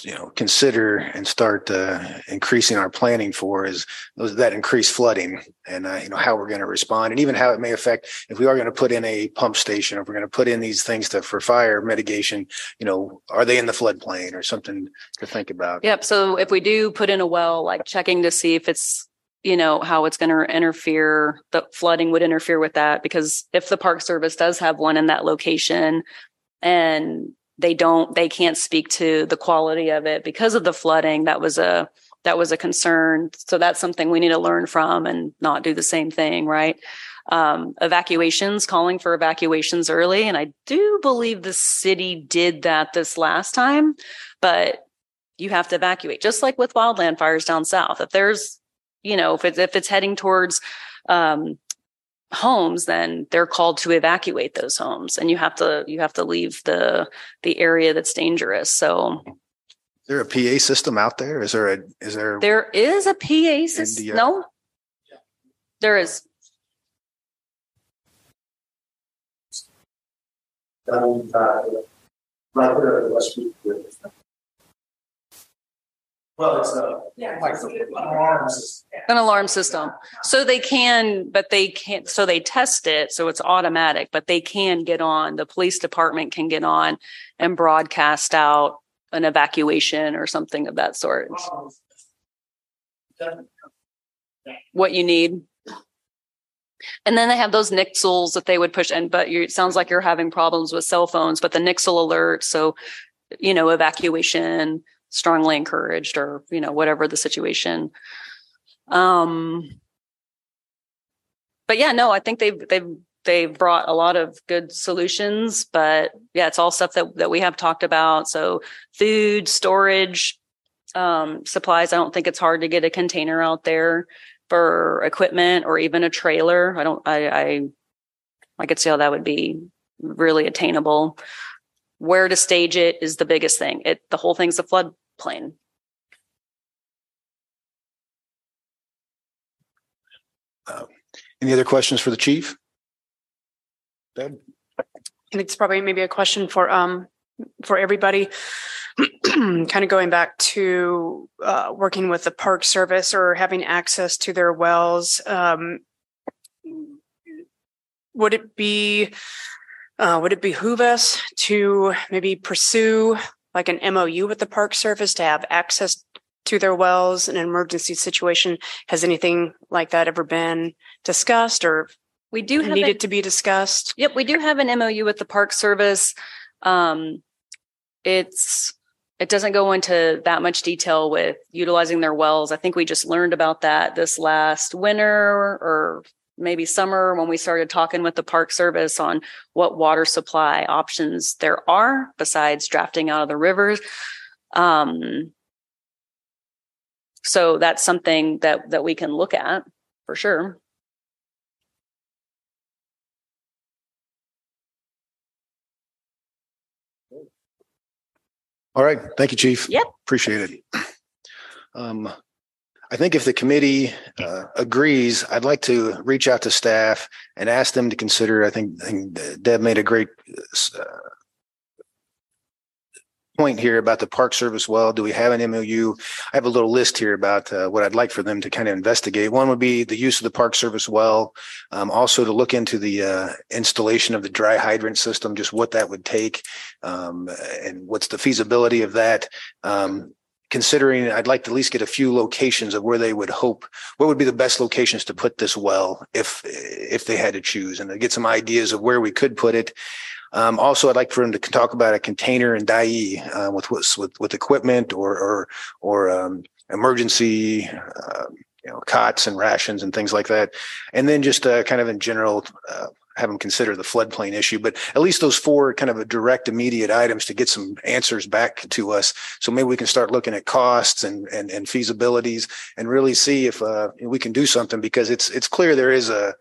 you know, consider and start uh, increasing our planning for is those that increased flooding and uh, you know how we're going to respond and even how it may affect if we are going to put in a pump station if we're going to put in these things to for fire mitigation. You know, are they in the floodplain or something to think about? Yep. So if we do put in a well, like checking to see if it's, you know, how it's going to interfere, the flooding would interfere with that. Because if the Park Service does have one in that location and they don't, they can't speak to the quality of it because of the flooding, that was a, that was a concern. So that's something we need to learn from and not do the same thing, right? Um, evacuations, calling for evacuations early. And I do believe the city did that this last time, but you have to evacuate, just like with wildland fires down south. If there's, you know, if it's if it's heading towards um, homes, then they're called to evacuate those homes, and you have to you have to leave the the area that's dangerous. So Is there a PA system out there? Is there a is there there is a PA system. the, No, there is. down, uh, right there at West Street. Well, it's a, like, alarms. an alarm system. So they can, but they can't, so they test it. So it's automatic, but they can get on, the police department can get on and broadcast out an evacuation or something of that sort. What you need. And then they have those Nixles that they would push in, but you, it sounds like you're having problems with cell phones, but the Nixle alert. So, you know, evacuation strongly encouraged or, you know, whatever the situation. Um, but yeah, no, I think they've, they've, they've brought a lot of good solutions, but yeah, it's all stuff that, that we have talked about. So food, storage, um, supplies. I don't think it's hard to get a container out there for equipment or even a trailer. I don't, I, I, I could see how that would be really attainable. Where to stage it is the biggest thing. It, the whole thing's a floodplain. any other questions for the chief? Deb? I think it's probably maybe a question for um for everybody. kind of going back to uh, working with the Park Service or having access to their wells. Um, would it be uh, would it behoove us to maybe pursue like an MOU with the Park Service to have access to their wells in an emergency situation? Has anything like that ever been discussed or We do have needed a- to be discussed? Yep, we do have an MOU with the Park Service. Um, it's it doesn't go into that much detail with utilizing their wells. I think we just learned about that this last winter or maybe summer when we started talking with the Park Service on what water supply options there are besides drafting out of the rivers. Um, so that's something that that we can look at for sure. All right. Thank you, chief. Yep. Appreciate it. Um, I think if the committee uh, agrees, I'd like to reach out to staff and ask them to consider, I think, I think Deb made a great uh, point here about the Park Service well. Do we have an MOU? I have a little list here about uh, what I'd like for them to kind of investigate. One would be the use of the Park Service well. Um, also to look into the uh, installation of the dry hydrant system, just what that would take um, and what's the feasibility of that. Um, considering, I'd like to at least get a few locations of where they would hope, what would be the best locations to put this well if, if they had to choose and to get some ideas of where we could put it. Um, also, I'd like for him to talk about a container and Dyea, uh, with, with, with equipment or, or, or, um, emergency, uh, you know, cots and rations and things like that. And then just, uh, kind of in general, uh, have them consider the floodplain issue, but at least those four kind of direct immediate items to get some answers back to us. So maybe we can start looking at costs and, and, and feasibilities and really see if, uh, we can do something because it's, it's clear there is a,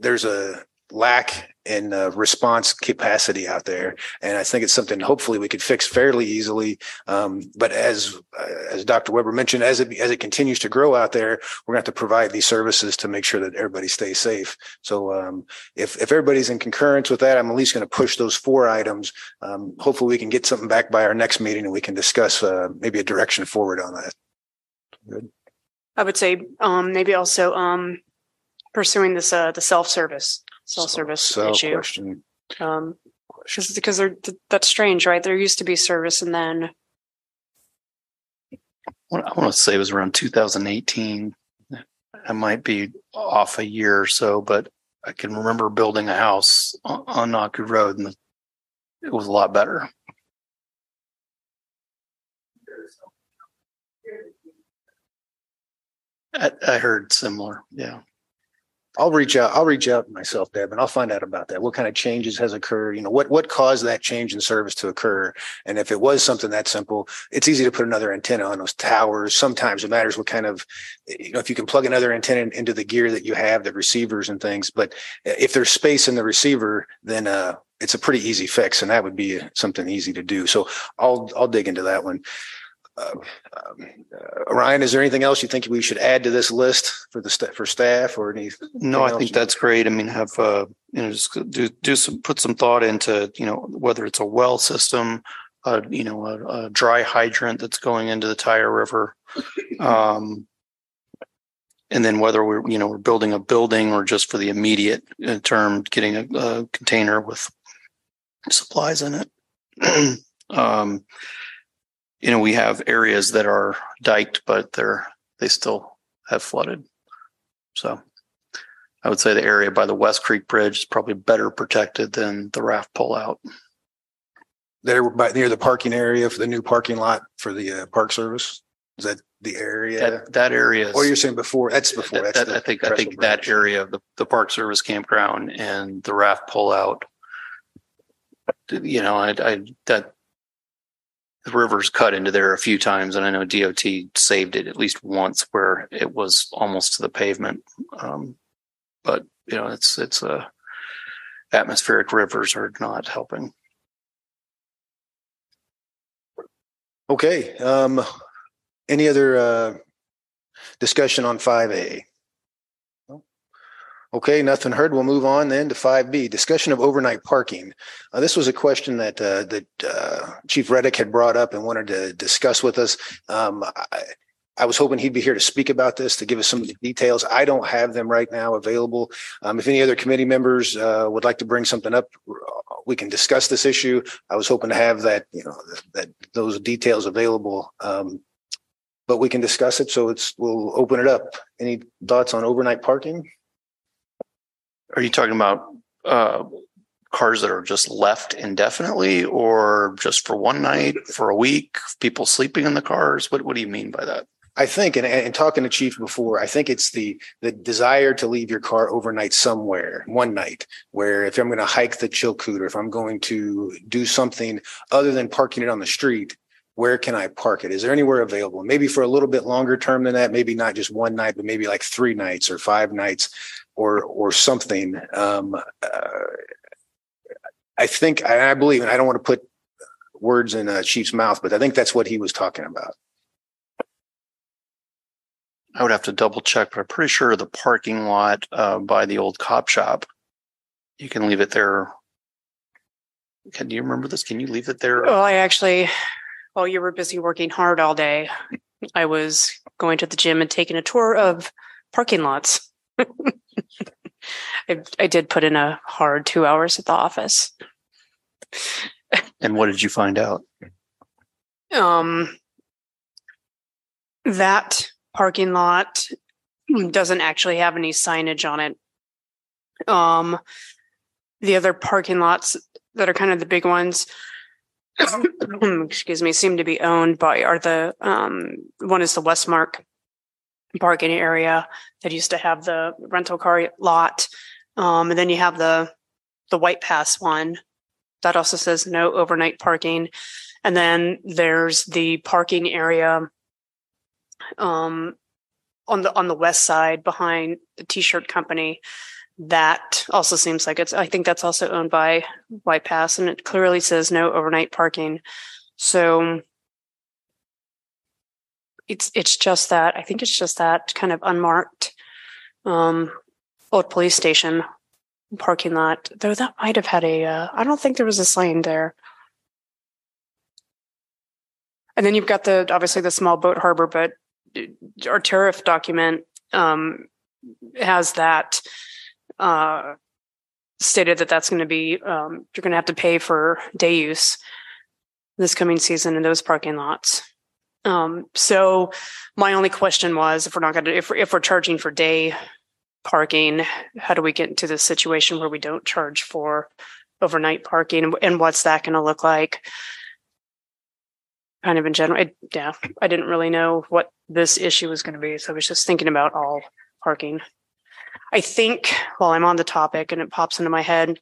there's a lack in uh, response capacity out there, and I think it's something hopefully we could fix fairly easily. Um, but as uh, as Dr. Weber mentioned, as it as it continues to grow out there, we're going to have to provide these services to make sure that everybody stays safe. So um, if if everybody's in concurrence with that, I'm at least going to push those four items. Um, hopefully, we can get something back by our next meeting, and we can discuss uh, maybe a direction forward on that. Good. I would say um, maybe also um, pursuing this uh, the self self service So, issue. question. Um, because because they're th- that's strange, right? There used to be service, and then I want to say it was around 2018. I might be off a year or so, but I can remember building a house on, on Nahku Road and it was a lot better. I, I heard similar. Yeah. I'll reach out. I'll reach out myself, Deb, and I'll find out about that. What kind of changes has occurred? You know, what what caused that change in service to occur? And if it was something that simple, it's easy to put another antenna on those towers. Sometimes it matters what kind of, you know, if you can plug another antenna into the gear that you have, the receivers and things. But if there's space in the receiver, then uh, it's a pretty easy fix, and that would be something easy to do. So I'll I'll dig into that one. Uh, um, uh, Ryan, is there anything else you think we should add to this list for the sta- for staff or any? No, I think that's great. I mean, have, uh, you know, just do, do some, put some thought into, you know, whether it's a well system, uh, you know, a, a dry hydrant that's going into the Taiya River. Um, and then whether we're, you know, we're building a building or just for the immediate uh, term, getting a, a container with supplies in it. um, you know, we have areas that are diked, but they're, they still have flooded. So I would say the area by the West Creek Bridge is probably better protected than the raft pullout. there by near the parking area for the new parking lot for the uh, park service? Is that the area? That, that area is. or you're saying before? That's before. that- That's that- I think, I think that area of the, the Park Service campground and the raft pullout. You know, I, I, that the river's cut into there a few times and I know DOT saved it at least once where it was almost to the pavement. Um, but you know, it's, it's a atmospheric rivers are not helping. Okay. Um, any other uh, discussion on five A? Okay, nothing heard. We'll move on then to five B, discussion of overnight parking. Uh, this was a question that uh, that uh, Chief Reddick had brought up and wanted to discuss with us. Um, I, I was hoping he'd be here to speak about this to give us some of the details. I don't have them right now available. Um, if any other committee members uh, would like to bring something up, we can discuss this issue. I was hoping to have that, you know, that those details available. Um, but we can discuss it. So it's, we'll open it up. Any thoughts on overnight parking? Are you talking about uh, cars that are just left indefinitely, or just for one night, for a week, people sleeping in the cars? What What do you mean by that? I think, and, and talking to Chief before, I think it's the the desire to leave your car overnight somewhere, one night, where if I'm going to hike the Chilkoot or if I'm going to do something other than parking it on the street, where can I park it? Is there anywhere available? Maybe for a little bit longer term than that, maybe not just one night, but maybe like three nights or five nights or or something. Um, uh, I think, and I believe, and I don't want to put words in uh, Chief's mouth, but I think that's what he was talking about. I would have to double check, but I'm pretty sure the parking lot uh, by the old cop shop, you can leave it there. Can you remember this? Can you leave it there? well, I actually, while you were busy working hard all day, I was going to the gym and taking a tour of parking lots. I, I did put in a hard two hours at the office. And what did you find out? Um, that parking lot doesn't actually have any signage on it. Um, the other parking lots that are kind of the big ones, excuse me, seem to be owned by are the um one is the Westmark parking area that used to have the rental car lot. Um, and then you have the the White Pass one that also says no overnight parking. And then there's the parking area um on the on the west side behind the t-shirt company that also seems like it's i think that's also owned by white pass and it clearly says no overnight parking so it's it's just that i think it's just that kind of unmarked um old police station parking lot though that might have had a uh, i don't think there was a sign there and then you've got the obviously the small boat harbor but our tariff document um has that uh, stated that that's going to be um, you're going to have to pay for day use this coming season in those parking lots. Um, so my only question was if we're not going to if if we're charging for day parking, how do we get into this situation where we don't charge for overnight parking, and what's that going to look like? Kind of in general, it, yeah, I didn't really know what this issue was going to be, so I was just thinking about all parking. I think while I'm on the topic and it pops into my head,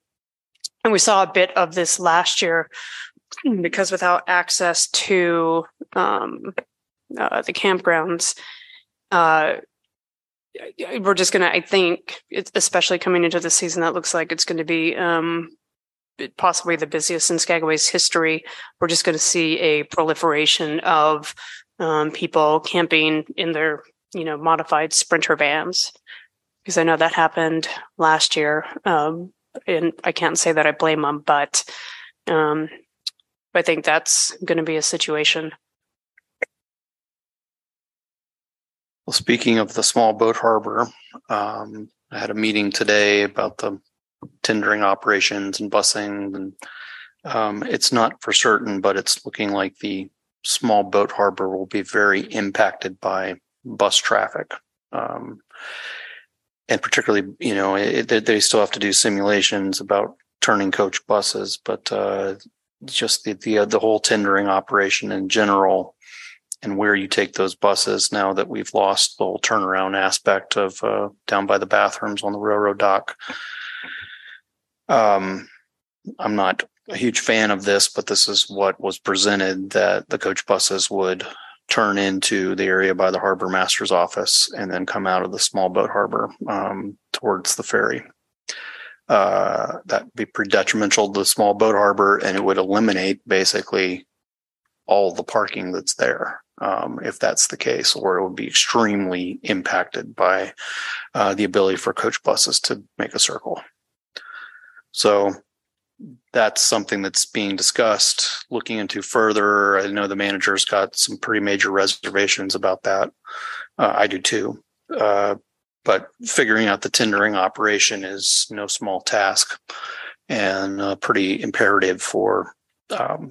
and we saw a bit of this last year because without access to um, uh, the campgrounds, uh, we're just going to, I think, especially coming into the season, that looks like it's going to be um, possibly the busiest in Skagway's history. We're just going to see a proliferation of um, people camping in their, you know, modified sprinter vans because I know that happened last year. Um, and I can't say that I blame them, but um, I think that's going to be a situation. Well, speaking of the small boat harbor, um, I had a meeting today about the tendering operations and busing, and um, it's not for certain, but it's looking like the small boat harbor will be very impacted by bus traffic. Um, and particularly, you know, it, they still have to do simulations about turning coach buses, but uh, just the the, uh, the whole tendering operation in general, and where you take those buses now that we've lost the whole turnaround aspect of uh, down by the bathrooms on the railroad dock. Um, I'm not a huge fan of this, but this is what was presented that the coach buses would turn into the area by the harbor master's office and then come out of the small boat harbor um, towards the ferry. Uh, that'd be pretty detrimental to the small boat harbor and it would eliminate basically all the parking that's there um, if that's the case, or it would be extremely impacted by uh, the ability for coach buses to make a circle. So that's something that's being discussed, looking into further. I know the manager's got some pretty major reservations about that. Uh, I do too. Uh, but figuring out the tendering operation is no small task and uh, pretty imperative for um,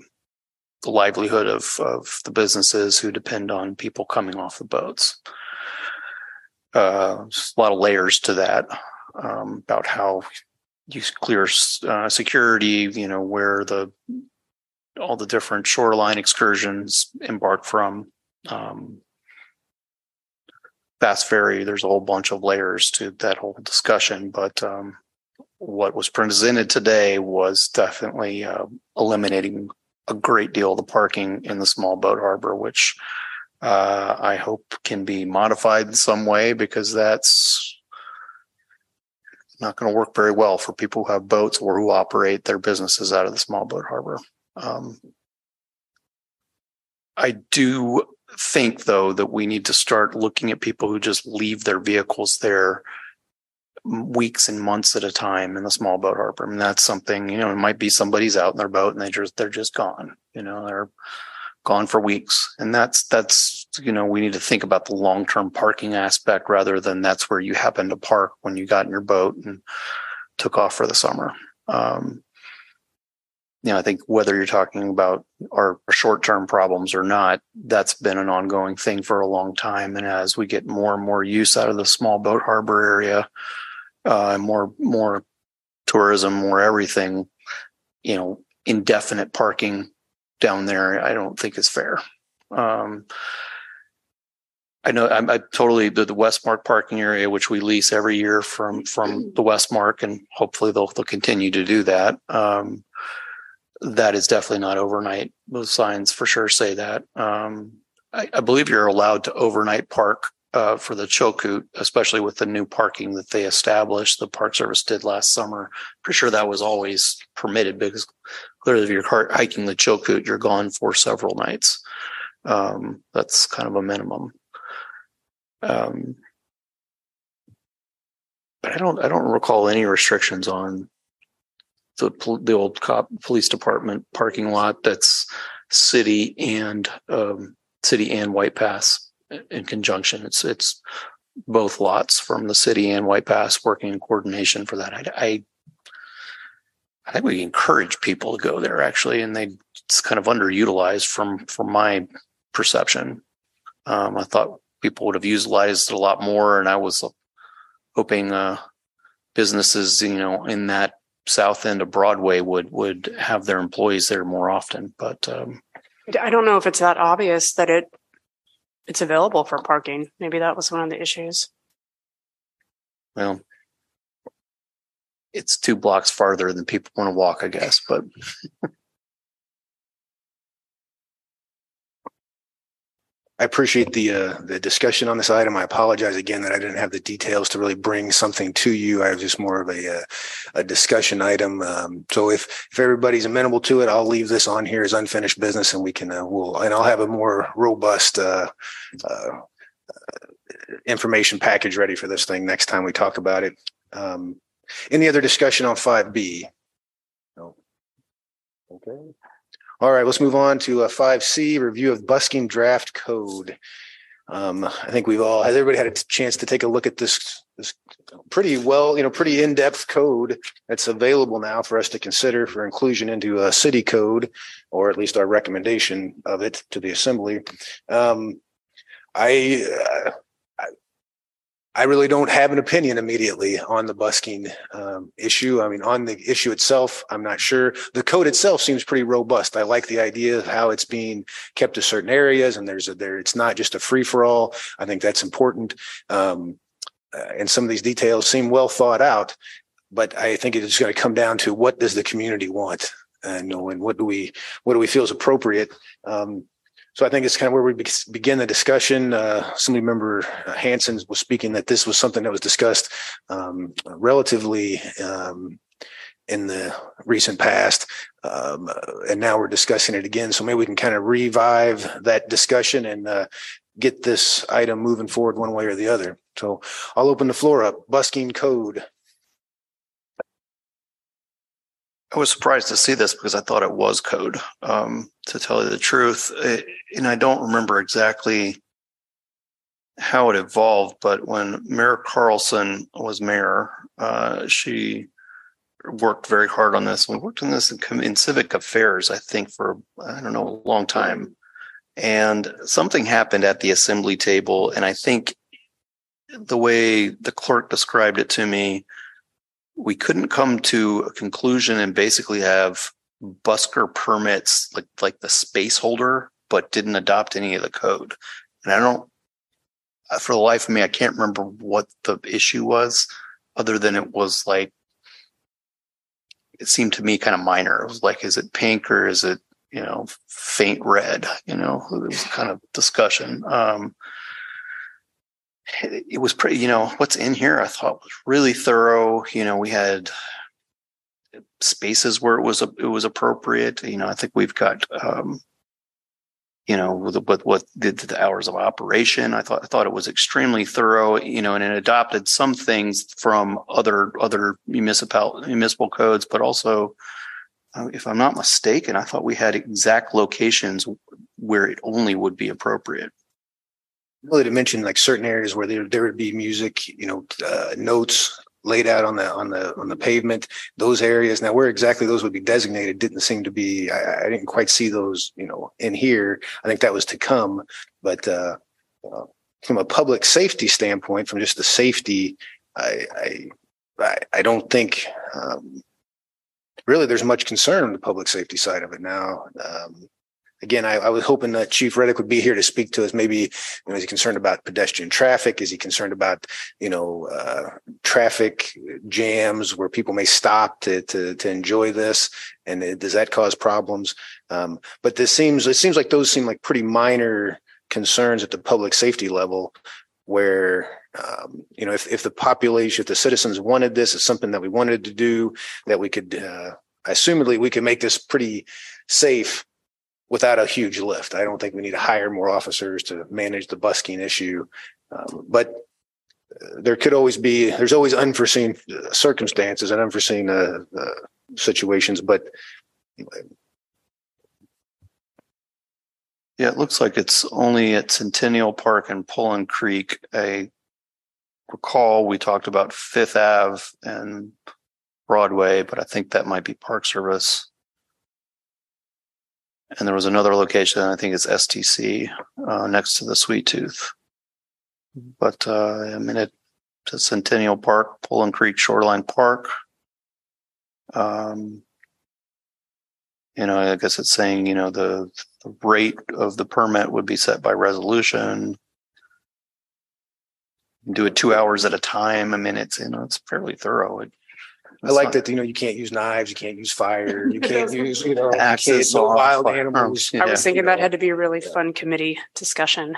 the livelihood of, of the businesses who depend on people coming off the boats. Uh, a lot of layers to that um, about how you clear uh, security, you know, where the all the different shoreline excursions embark from. Um, Bass Ferry, there's a whole bunch of layers to that whole discussion, but um, what was presented today was definitely uh, eliminating a great deal of the parking in the small boat harbor, which uh, I hope can be modified in some way because that's not going to work very well for people who have boats or who operate their businesses out of the small boat harbor. Um, I do think, though, that we need to start looking at people who just leave their vehicles there weeks and months at a time in the small boat harbor. I mean, that's something, you know, it might be somebody's out in their boat and they just, they're just gone, you know, they're gone for weeks. And that's, that's, you know, we need to think about the long term parking aspect rather than that's where you happen to park when you got in your boat and took off for the summer. Um, you know, I think whether you're talking about our short-term problems or not, that's been an ongoing thing for a long time. And as we get more and more use out of the small boat harbor area, uh, more, more tourism, more everything, you know, indefinite parking down there, I don't think is fair. Um, I know I'm I totally the, the Westmark parking area, which we lease every year from from the Westmark, and hopefully they'll they'll continue to do that. Um, that is definitely not overnight. Those signs for sure say that. Um, I, I believe you're allowed to overnight park uh, for the Chilkoot, especially with the new parking that they established. The Park Service did last summer. Pretty sure that was always permitted because clearly, if you're hiking the Chilkoot, you're gone for several nights. Um, that's kind of a minimum. Um, but I don't I don't recall any restrictions on the the old cop police department parking lot that's city and um, city and White Pass in conjunction. It's it's both lots from the city and White Pass working in coordination for that. I, I I think we encourage people to go there actually, and they it's kind of underutilized from from my perception. Um, I thought people would have utilized it a lot more. And I was hoping uh, businesses, you know, in that south end of Broadway would would have their employees there more often. But um, I don't know if it's that obvious that it it's available for parking. Maybe that was one of the issues. Well, it's two blocks farther than people want to walk, I guess. But I appreciate the uh, the discussion on this item. I apologize again that I didn't have the details to really bring something to you. I was just more of a uh, a discussion item. Um, so if if everybody's amenable to it, I'll leave this on here as unfinished business, and we can uh, we'll and I'll have a more robust uh, uh, information package ready for this thing next time we talk about it. Um, any other discussion on five B? No. Okay. All right, let's move on to a five C review of busking draft code. Um, I think we've all has everybody had a chance to take a look at this this pretty well, you know, pretty in-depth code that's available now for us to consider for inclusion into a city code, or at least our recommendation of it to the assembly. Um, I uh, I really don't have an opinion immediately on the busking um, issue. I mean, on the issue itself, I'm not sure. The code itself seems pretty robust. I like the idea of how it's being kept to certain areas, and there's a there. It's not just a free for all. I think that's important. Um, uh, and some of these details seem well thought out, but I think it's going to come down to what does the community want, and, and what do we what do we feel is appropriate. Um, so I think it's kind of where we begin the discussion. Uh, Assembly Member Hanson was speaking that this was something that was discussed um, relatively um, in the recent past, um, and now we're discussing it again. So maybe we can kind of revive that discussion and uh, get this item moving forward one way or the other. So I'll open the floor up. Busking code. I was surprised to see this because I thought it was code. Um, to tell you the truth, it, and I don't remember exactly how it evolved. But when Mayor Carlson was mayor, uh, she worked very hard on this. We worked on this in, in civic affairs, I think, for I don't know a long time. And something happened at the assembly table, and I think the way the clerk described it to me we couldn't come to a conclusion and basically have busker permits like like the space holder but didn't adopt any of the code. And i don't uh, for the life of me i can't remember what the issue was other than it was like it seemed to me kind of minor. It was like is it pink or is it you know faint red you know? It was kind of discussion. Um it was pretty, you know, what's in here I thought was really thorough. You know, we had spaces where it was it was appropriate. You know, I think we've got um, you know, with, with what did the hours of operation. I thought I thought it was extremely thorough, you know, and it adopted some things from other other municipal municipal codes, but also uh, if I'm not mistaken, I thought we had exact locations where it only would be appropriate really to mention like certain areas where there, there would be music, you know, uh, notes laid out on the, on the, on the pavement, those areas. Now where exactly those would be designated didn't seem to be, I, I didn't quite see those, you know, in here. I think that was to come, but, uh, uh, from a public safety standpoint, from just the safety, I, I, I, don't think, um, really there's much concern on the public safety side of it now. Um, again, I, I was hoping that Chief Reddick would be here to speak to us. Maybe, you know, is he concerned about pedestrian traffic? Is he concerned about, you know, uh, traffic jams where people may stop to, to, to enjoy this? And it- does that cause problems? Um, but this seems, it seems like those seem like pretty minor concerns at the public safety level where, um, you know, if, if the population, if the citizens wanted this, it's something that we wanted to do, that we could, uh, assumedly we can make this pretty safe without a huge lift. I don't think we need to hire more officers to manage the busking issue. Um, but uh, there could always be, there's always unforeseen uh, circumstances and unforeseen, uh, uh, situations, but Yeah, it looks like it's only at Centennial Park and Pullen Creek. I recall we talked about Fifth Ave and Broadway, but I think that might be Park Service. And there was another location, I think it's STC, uh, next to the Sweet Tooth. But, uh, I mean, it, to Centennial Park, Pullen Creek Shoreline Park. Um, you know, I guess it's saying, you know, the, the rate of the permit would be set by resolution. Do it two hours at a time. I mean, it's, you know, it's fairly thorough. It- I like it's that, you know, you can't use knives, you can't use fire, you can't use, you know, you Axes wild firearms, animals. I was yeah. thinking you that know. had to be a really fun committee discussion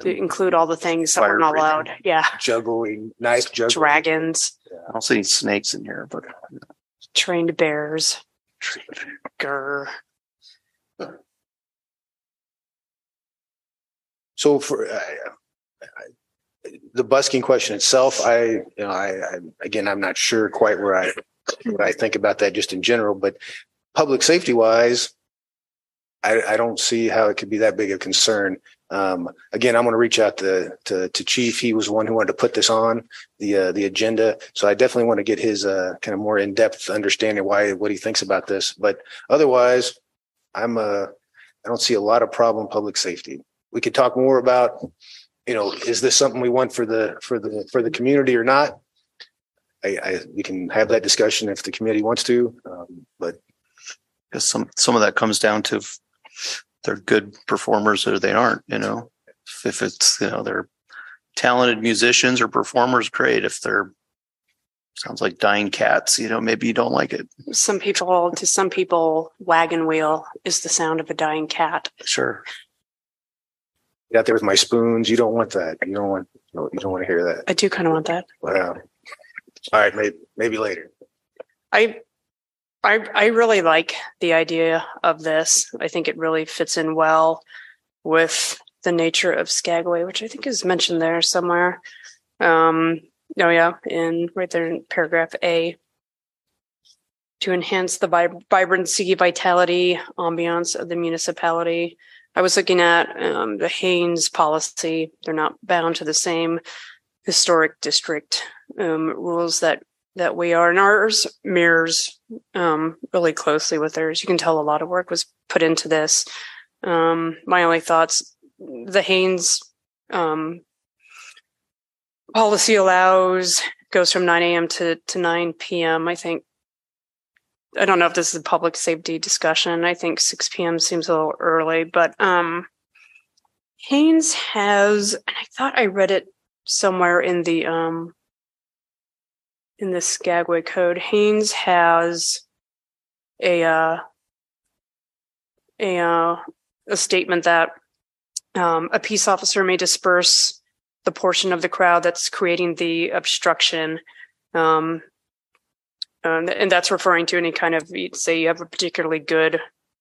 to include all the things that were not breathing. allowed. Yeah. Juggling, knife juggling. Dragons, I don't see any snakes in here, but trained bears, grr. So for uh, I- the busking question itself, I, you know, I, I, again, I'm not sure quite where I, what I think about that just in general, but public safety wise, I, I don't see how it could be that big a concern. Um, again, I'm going to reach out to, to, to chief. He was the one who wanted to put this on the, uh, the agenda. So I definitely want to get his, uh, kind of more in-depth understanding why, what he thinks about this. But otherwise, I'm, uh, I don't see a lot of problem public safety. We could talk more about, you know, is this something we want for the, for the, for the community or not? I, I, we can have that discussion if the committee wants to, um, but because some, some of that comes down to if they're good performers or they aren't, you know, if it's, you know, they're talented musicians or performers, great. If they're, sounds like dying cats, you know, maybe you don't like it. Some people, to some people, wagon wheel is the sound of a dying cat. Sure. Out there with my spoons. You don't want that. You don't want, you don't, you don't want to hear that. I do kind of want that. Wow. All right, maybe, maybe later. I, I, I really like the idea of this. I think it really fits in well with the nature of Skagway, which I think is mentioned there somewhere. Um, oh yeah, in right there in paragraph A. To enhance the vib- vibrancy, vitality, ambiance of the municipality. I was looking at um, the Haines policy. They're not bound to the same historic district um, rules that that we are, and ours mirrors um, really closely with theirs. You can tell a lot of work was put into this. Um, my only thoughts: the Haines um, policy allows goes from 9 a.m. to to 9 p.m. I think. I don't know if this is a public safety discussion. I think 6 p.m. seems a little early, but um, Haines has, and I thought I read it somewhere in the um, in the Skagway code. Haines has a uh, a uh, a statement that um, a peace officer may disperse the portion of the crowd that's creating the obstruction. Um, um, and that's referring to any kind of, say, you have a particularly good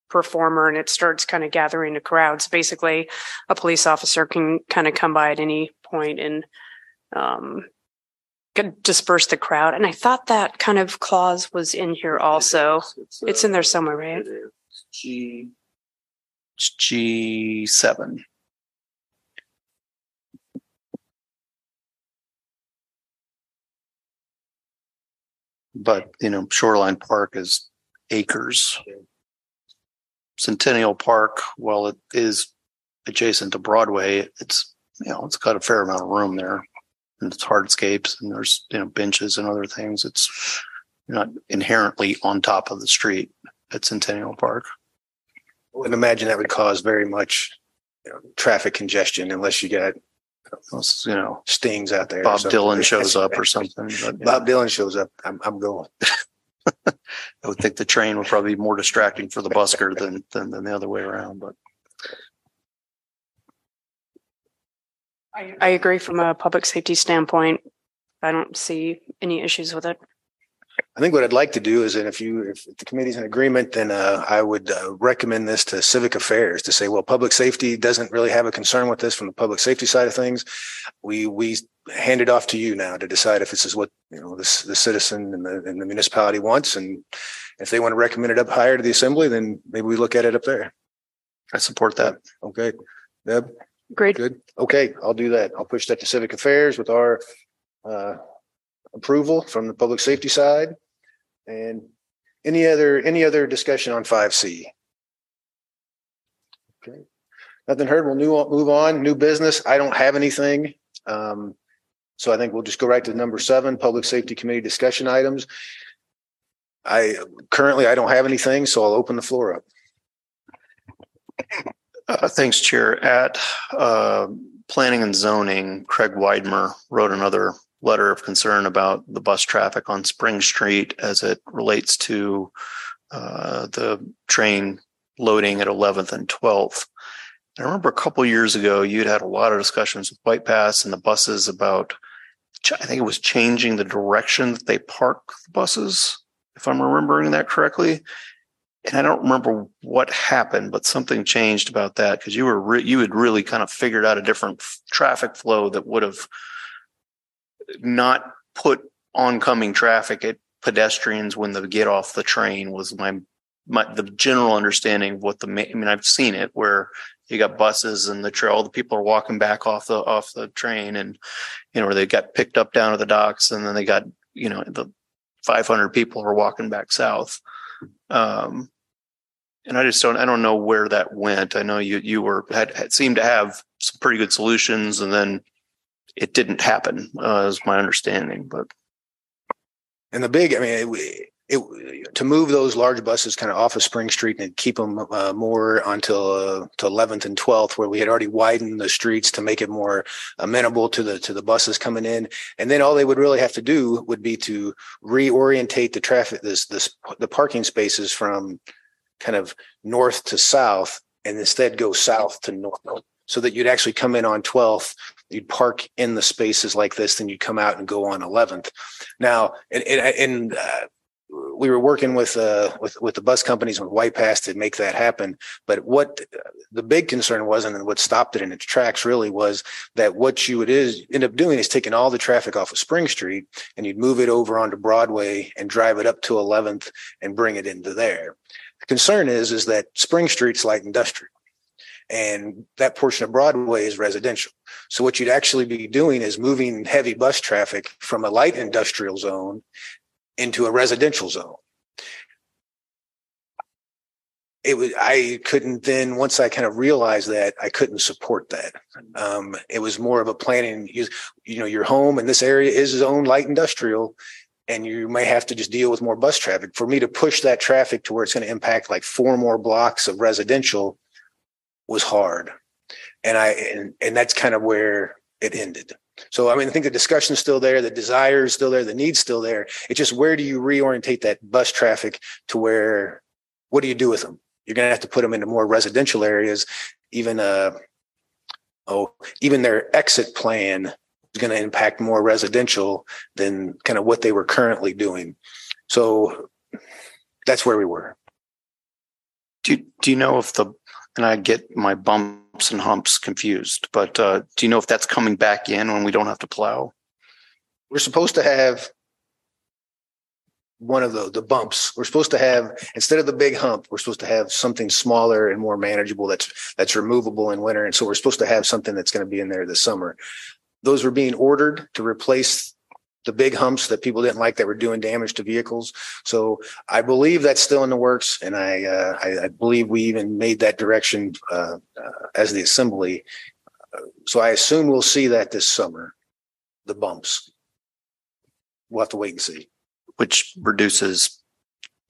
performer and it starts kind of gathering the crowds. Basically, a police officer can kind of come by at any point and um, disperse the crowd. And I thought that kind of clause was in here also. It's, it's, uh, it's in there somewhere, right? G. G7. But you know, Shoreline Park is acres. Centennial Park, while it is adjacent to Broadway, it's, you know, it's got a fair amount of room there. And it's hardscapes and there's, you know, benches and other things. It's not inherently on top of the street at Centennial Park. I wouldn't imagine that would cause very much you know, traffic congestion unless you Unless, You know, stings out there. Bob. Dylan shows up or something. but, yeah. Bob Dylan shows up. I'm, I'm going. I would think the train would probably be more distracting for the busker than, than, than the other way around, but. I, I agree from a public safety standpoint. I don't see any issues with it. I think what I'd like to do is, and if you, if the committee's in agreement, then uh, I would uh, recommend this to civic affairs to say, well, public safety doesn't really have a concern with this from the public safety side of things. We, we hand it off to you now to decide if this is what, you know, this, the citizen and the, and the municipality wants. And if they want to recommend it up higher to the assembly, then maybe we look at it up there. I support that. Okay. Deb, Great. good. Okay, I'll do that. I'll push that to civic affairs with our uh, approval from the public safety side. And any other, any other discussion on five C? Okay, nothing heard. We'll new, move on. New business. I don't have anything. Um, so I think we'll just go right to number seven, public safety committee discussion items. I currently, I don't have anything, so I'll open the floor up. Uh, thanks, Chair. At, uh, Planning and Zoning, Craig Weidmer wrote another letter of concern about the bus traffic on Spring Street as it relates to, uh, the train loading at 11th and 12th. I remember a couple years ago, you'd had a lot of discussions with White Pass and the buses about, I think it was changing the direction that they park the buses, if I'm remembering that correctly. And I don't remember what happened, but something changed about that because you were re- you had really kind of figured out a different f- traffic flow that would have not put oncoming traffic at pedestrians when they get off the train was my my the general understanding of what the I mean I've seen it where you got buses and the trail the people are walking back off the off the train and you know or they got picked up down at the docks and then they got you know the 500 people are walking back south um, and I just don't, I don't know where that went. I know you, you were, had, had seemed to have some pretty good solutions and then it didn't happen, uh, is my understanding, but And the big, I mean, it, it, to move those large buses kind of off of Spring Street and keep them uh, more until uh, to 11th and 12th, where we had already widened the streets to make it more amenable to the to the buses coming in, and then all they would really have to do would be to reorientate the traffic, this this the parking spaces from kind of north to south, and instead go south to north, so that you'd actually come in on 12th you'd park in the spaces like this, then you'd come out and go on 11th. Now, and, and, uh, we were working with uh with with the bus companies with White Pass to make that happen. But what the big concern wasn't, and what stopped it in its tracks, really was that what you would is end up doing is taking all the traffic off of Spring Street and you'd move it over onto Broadway and drive it up to 11th and bring it into there. The concern is is that Spring Street's light industrial and that portion of Broadway is residential. So what you'd actually be doing is moving heavy bus traffic from a light industrial zone into a residential zone. It was, I couldn't then, once I kind of realized that, I couldn't support that. Um, it was more of a planning, you, you know, your home in this area is zoned light industrial and you may have to just deal with more bus traffic. For me to push that traffic to where it's going to impact like four more blocks of residential was hard. And I, and, and that's kind of where it ended. So, I mean, I think the discussion's still there, the desire is still there, the need's still there. It's just where do you reorientate that bus traffic to where, what do you do with them? You're going to have to put them into more residential areas. Even, uh, oh, even their exit plan is going to impact more residential than kind of what they were currently doing. So that's where we were. do, do you know if the, and I get my bumps and humps confused, but, uh, do you know if that's coming back in when we don't have to plow? we're supposed to have one of the the bumps. We're supposed to have instead of the big hump, we're supposed to have something smaller and more manageable that's that's removable in winter. And so we're supposed to have something that's going to be in there this summer. Those were being ordered to replace the big humps that people didn't like that were doing damage to vehicles. So I believe that's still in the works and I, uh, I, I believe we even made that direction, uh, uh, as the assembly. So I assume we'll see that this summer, the bumps. We'll have to wait and see. which reduces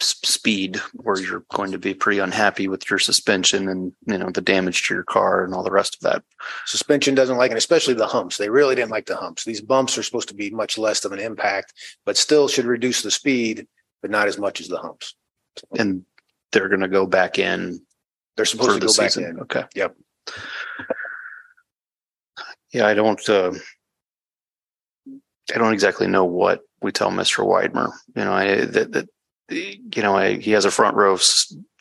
speed where you're going to be pretty unhappy with your suspension and, you know, the damage to your car and all the rest of that. Suspension doesn't like it, especially the humps. They really didn't like the humps. These bumps are supposed to be much less of an impact, but still should reduce the speed, but not as much as the humps. And they're going to go back in They're supposed to go back season. in. Okay. Yep. Yeah, I don't, uh, I don't exactly know what we tell Mr. Weidmer. You know, I, that, that, you know, I, he has a front row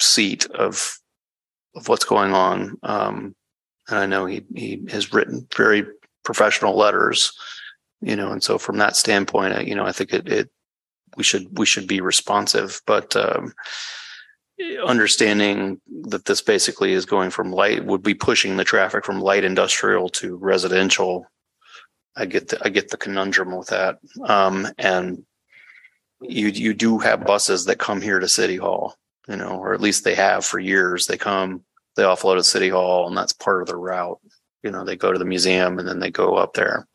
seat of, of what's going on. Um, and I know he, he has written very professional letters, you know, and so from that standpoint, I- you know, I think it, it, we should, we should be responsive, but, um, understanding that this basically is going from light would be pushing the traffic from light industrial to residential. I get the, I get the conundrum with that. Um, and you, you do have buses that come here to City Hall, you know, or at least they have for years. They come, they offload at City Hall and that's part of the route. You know, they go to the museum and then they go up there.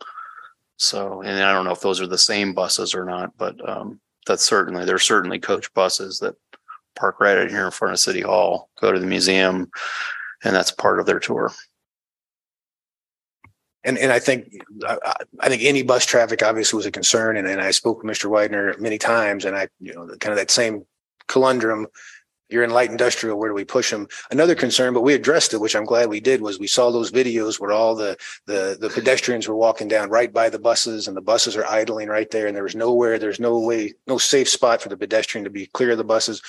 So, and I don't know if those are the same buses or not, but, um, that's certainly, there's certainly coach buses that park right out here in front of City Hall, go to the museum, and that's part of their tour. And, and I think, I, I- think any bus traffic obviously was a concern. And, and I spoke with Mr. Widener many times and I, you know, kind of that same conundrum. You're in light industrial, where do we push them? Another concern, but we addressed it, which I'm glad we did, was we saw those videos where all the, the, the pedestrians were walking down right by the buses and the buses are idling right there. And there was nowhere, there's no way, no safe spot for the pedestrian to be clear of the buses.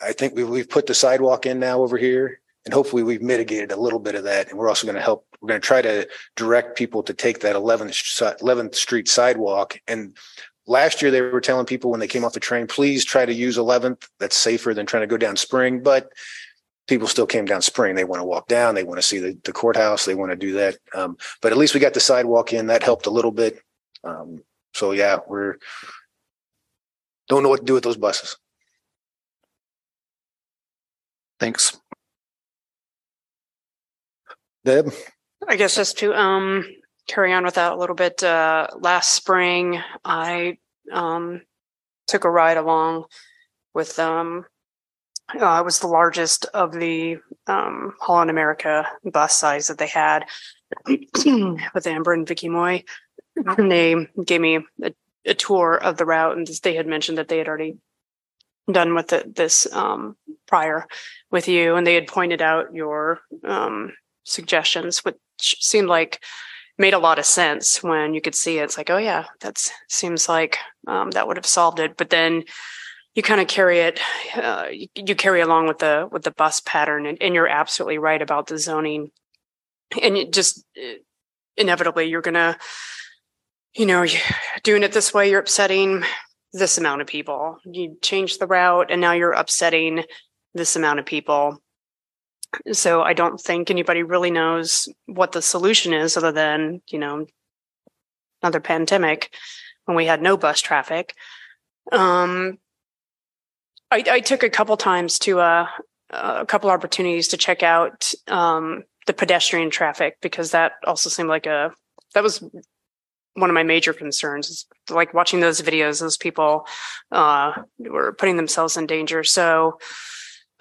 I think we've, we've put the sidewalk in now over here and hopefully we've mitigated a little bit of that. And we're also going to help, we're going to try to direct people to take that 11th, 11th Street sidewalk. And last year they were telling people when they came off the train, please try to use 11th. That's safer than trying to go down Spring. But people still came down Spring. They want to walk down. They want to see the, the courthouse. They want to do that. Um, but at least we got the sidewalk in. That helped a little bit. Um, so yeah, we're don't know what to do with those buses. Thanks. Deb? I guess just to um carry on with that a little bit, uh last spring I um took a ride along with um uh, it was the largest of the um Holland America bus size that they had with Amber and Vicky Moy. And they gave me a, a tour of the route and they had mentioned that they had already done with it this um prior with you and they had pointed out your um suggestions, which seemed like made a lot of sense when you could see it. It's like, oh yeah, that seems like um, that would have solved it. But then you kind of carry it, uh, you, you carry along with the with the bus pattern, and, and you're absolutely right about the zoning. And it just inevitably, you're gonna, you know, doing it this way, you're upsetting this amount of people. You change the route, and now you're upsetting this amount of people so I don't think anybody really knows what the solution is other than, you know, another pandemic when we had no bus traffic. Um, I, I took a couple times to uh, a couple opportunities to check out um, the pedestrian traffic because that also seemed like a that was one of my major concerns is like watching those videos those people uh, were putting themselves in danger so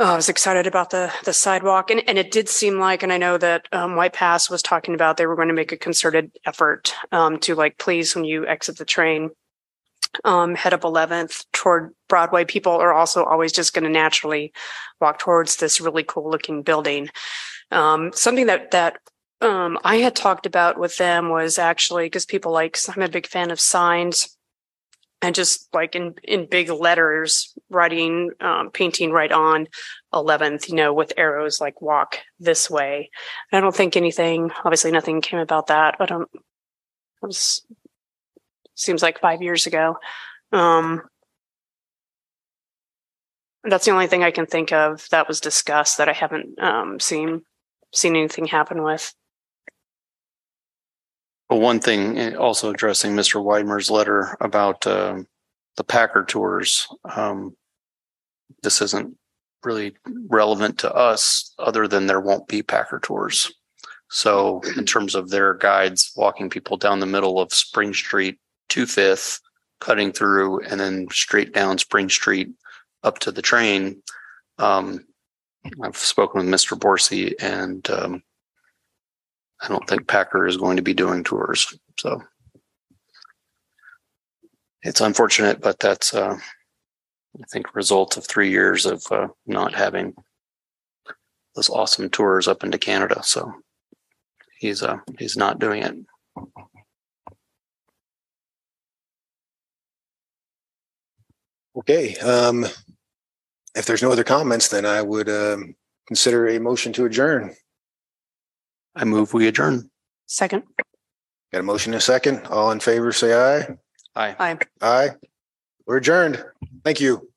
Oh, I was excited about the the sidewalk, and and it did seem like, and I know that um, White Pass was talking about they were going to make a concerted effort um, to like, please, when you exit the train, um, head up 11th toward Broadway. People are also always just going to naturally walk towards this really cool looking building. Um, something that that um, I had talked about with them was actually because people like I'm a big fan of signs and just like in in big letters writing um, painting right on 11th you know with arrows like walk this way. I don't think anything obviously nothing came about that i don't it was seems like five years ago. Um that's the only thing i can think of that was discussed that i haven't um seen seen anything happen with But one thing, eh, also addressing Mr. Weimer's letter about um, the Packer tours. um, This isn't really relevant to us, other than there won't be Packer tours. So in terms of their guides, walking people down the middle of Spring Street to Fifth, cutting through and then straight down Spring Street up to the train. Um, I've spoken with Mr. Borsey and um, I don't think Packer is going to be doing tours. So it's unfortunate, but that's, uh, I think, result of three years of uh, not having those awesome tours up into Canada. So he's uh, he's not doing it. Okay, um, if there's no other comments, then I would, um, consider a motion to adjourn. I move we adjourn. Second. Got a motion and a second. All in favor, say aye. Aye. Aye. Aye. We're adjourned. Thank you.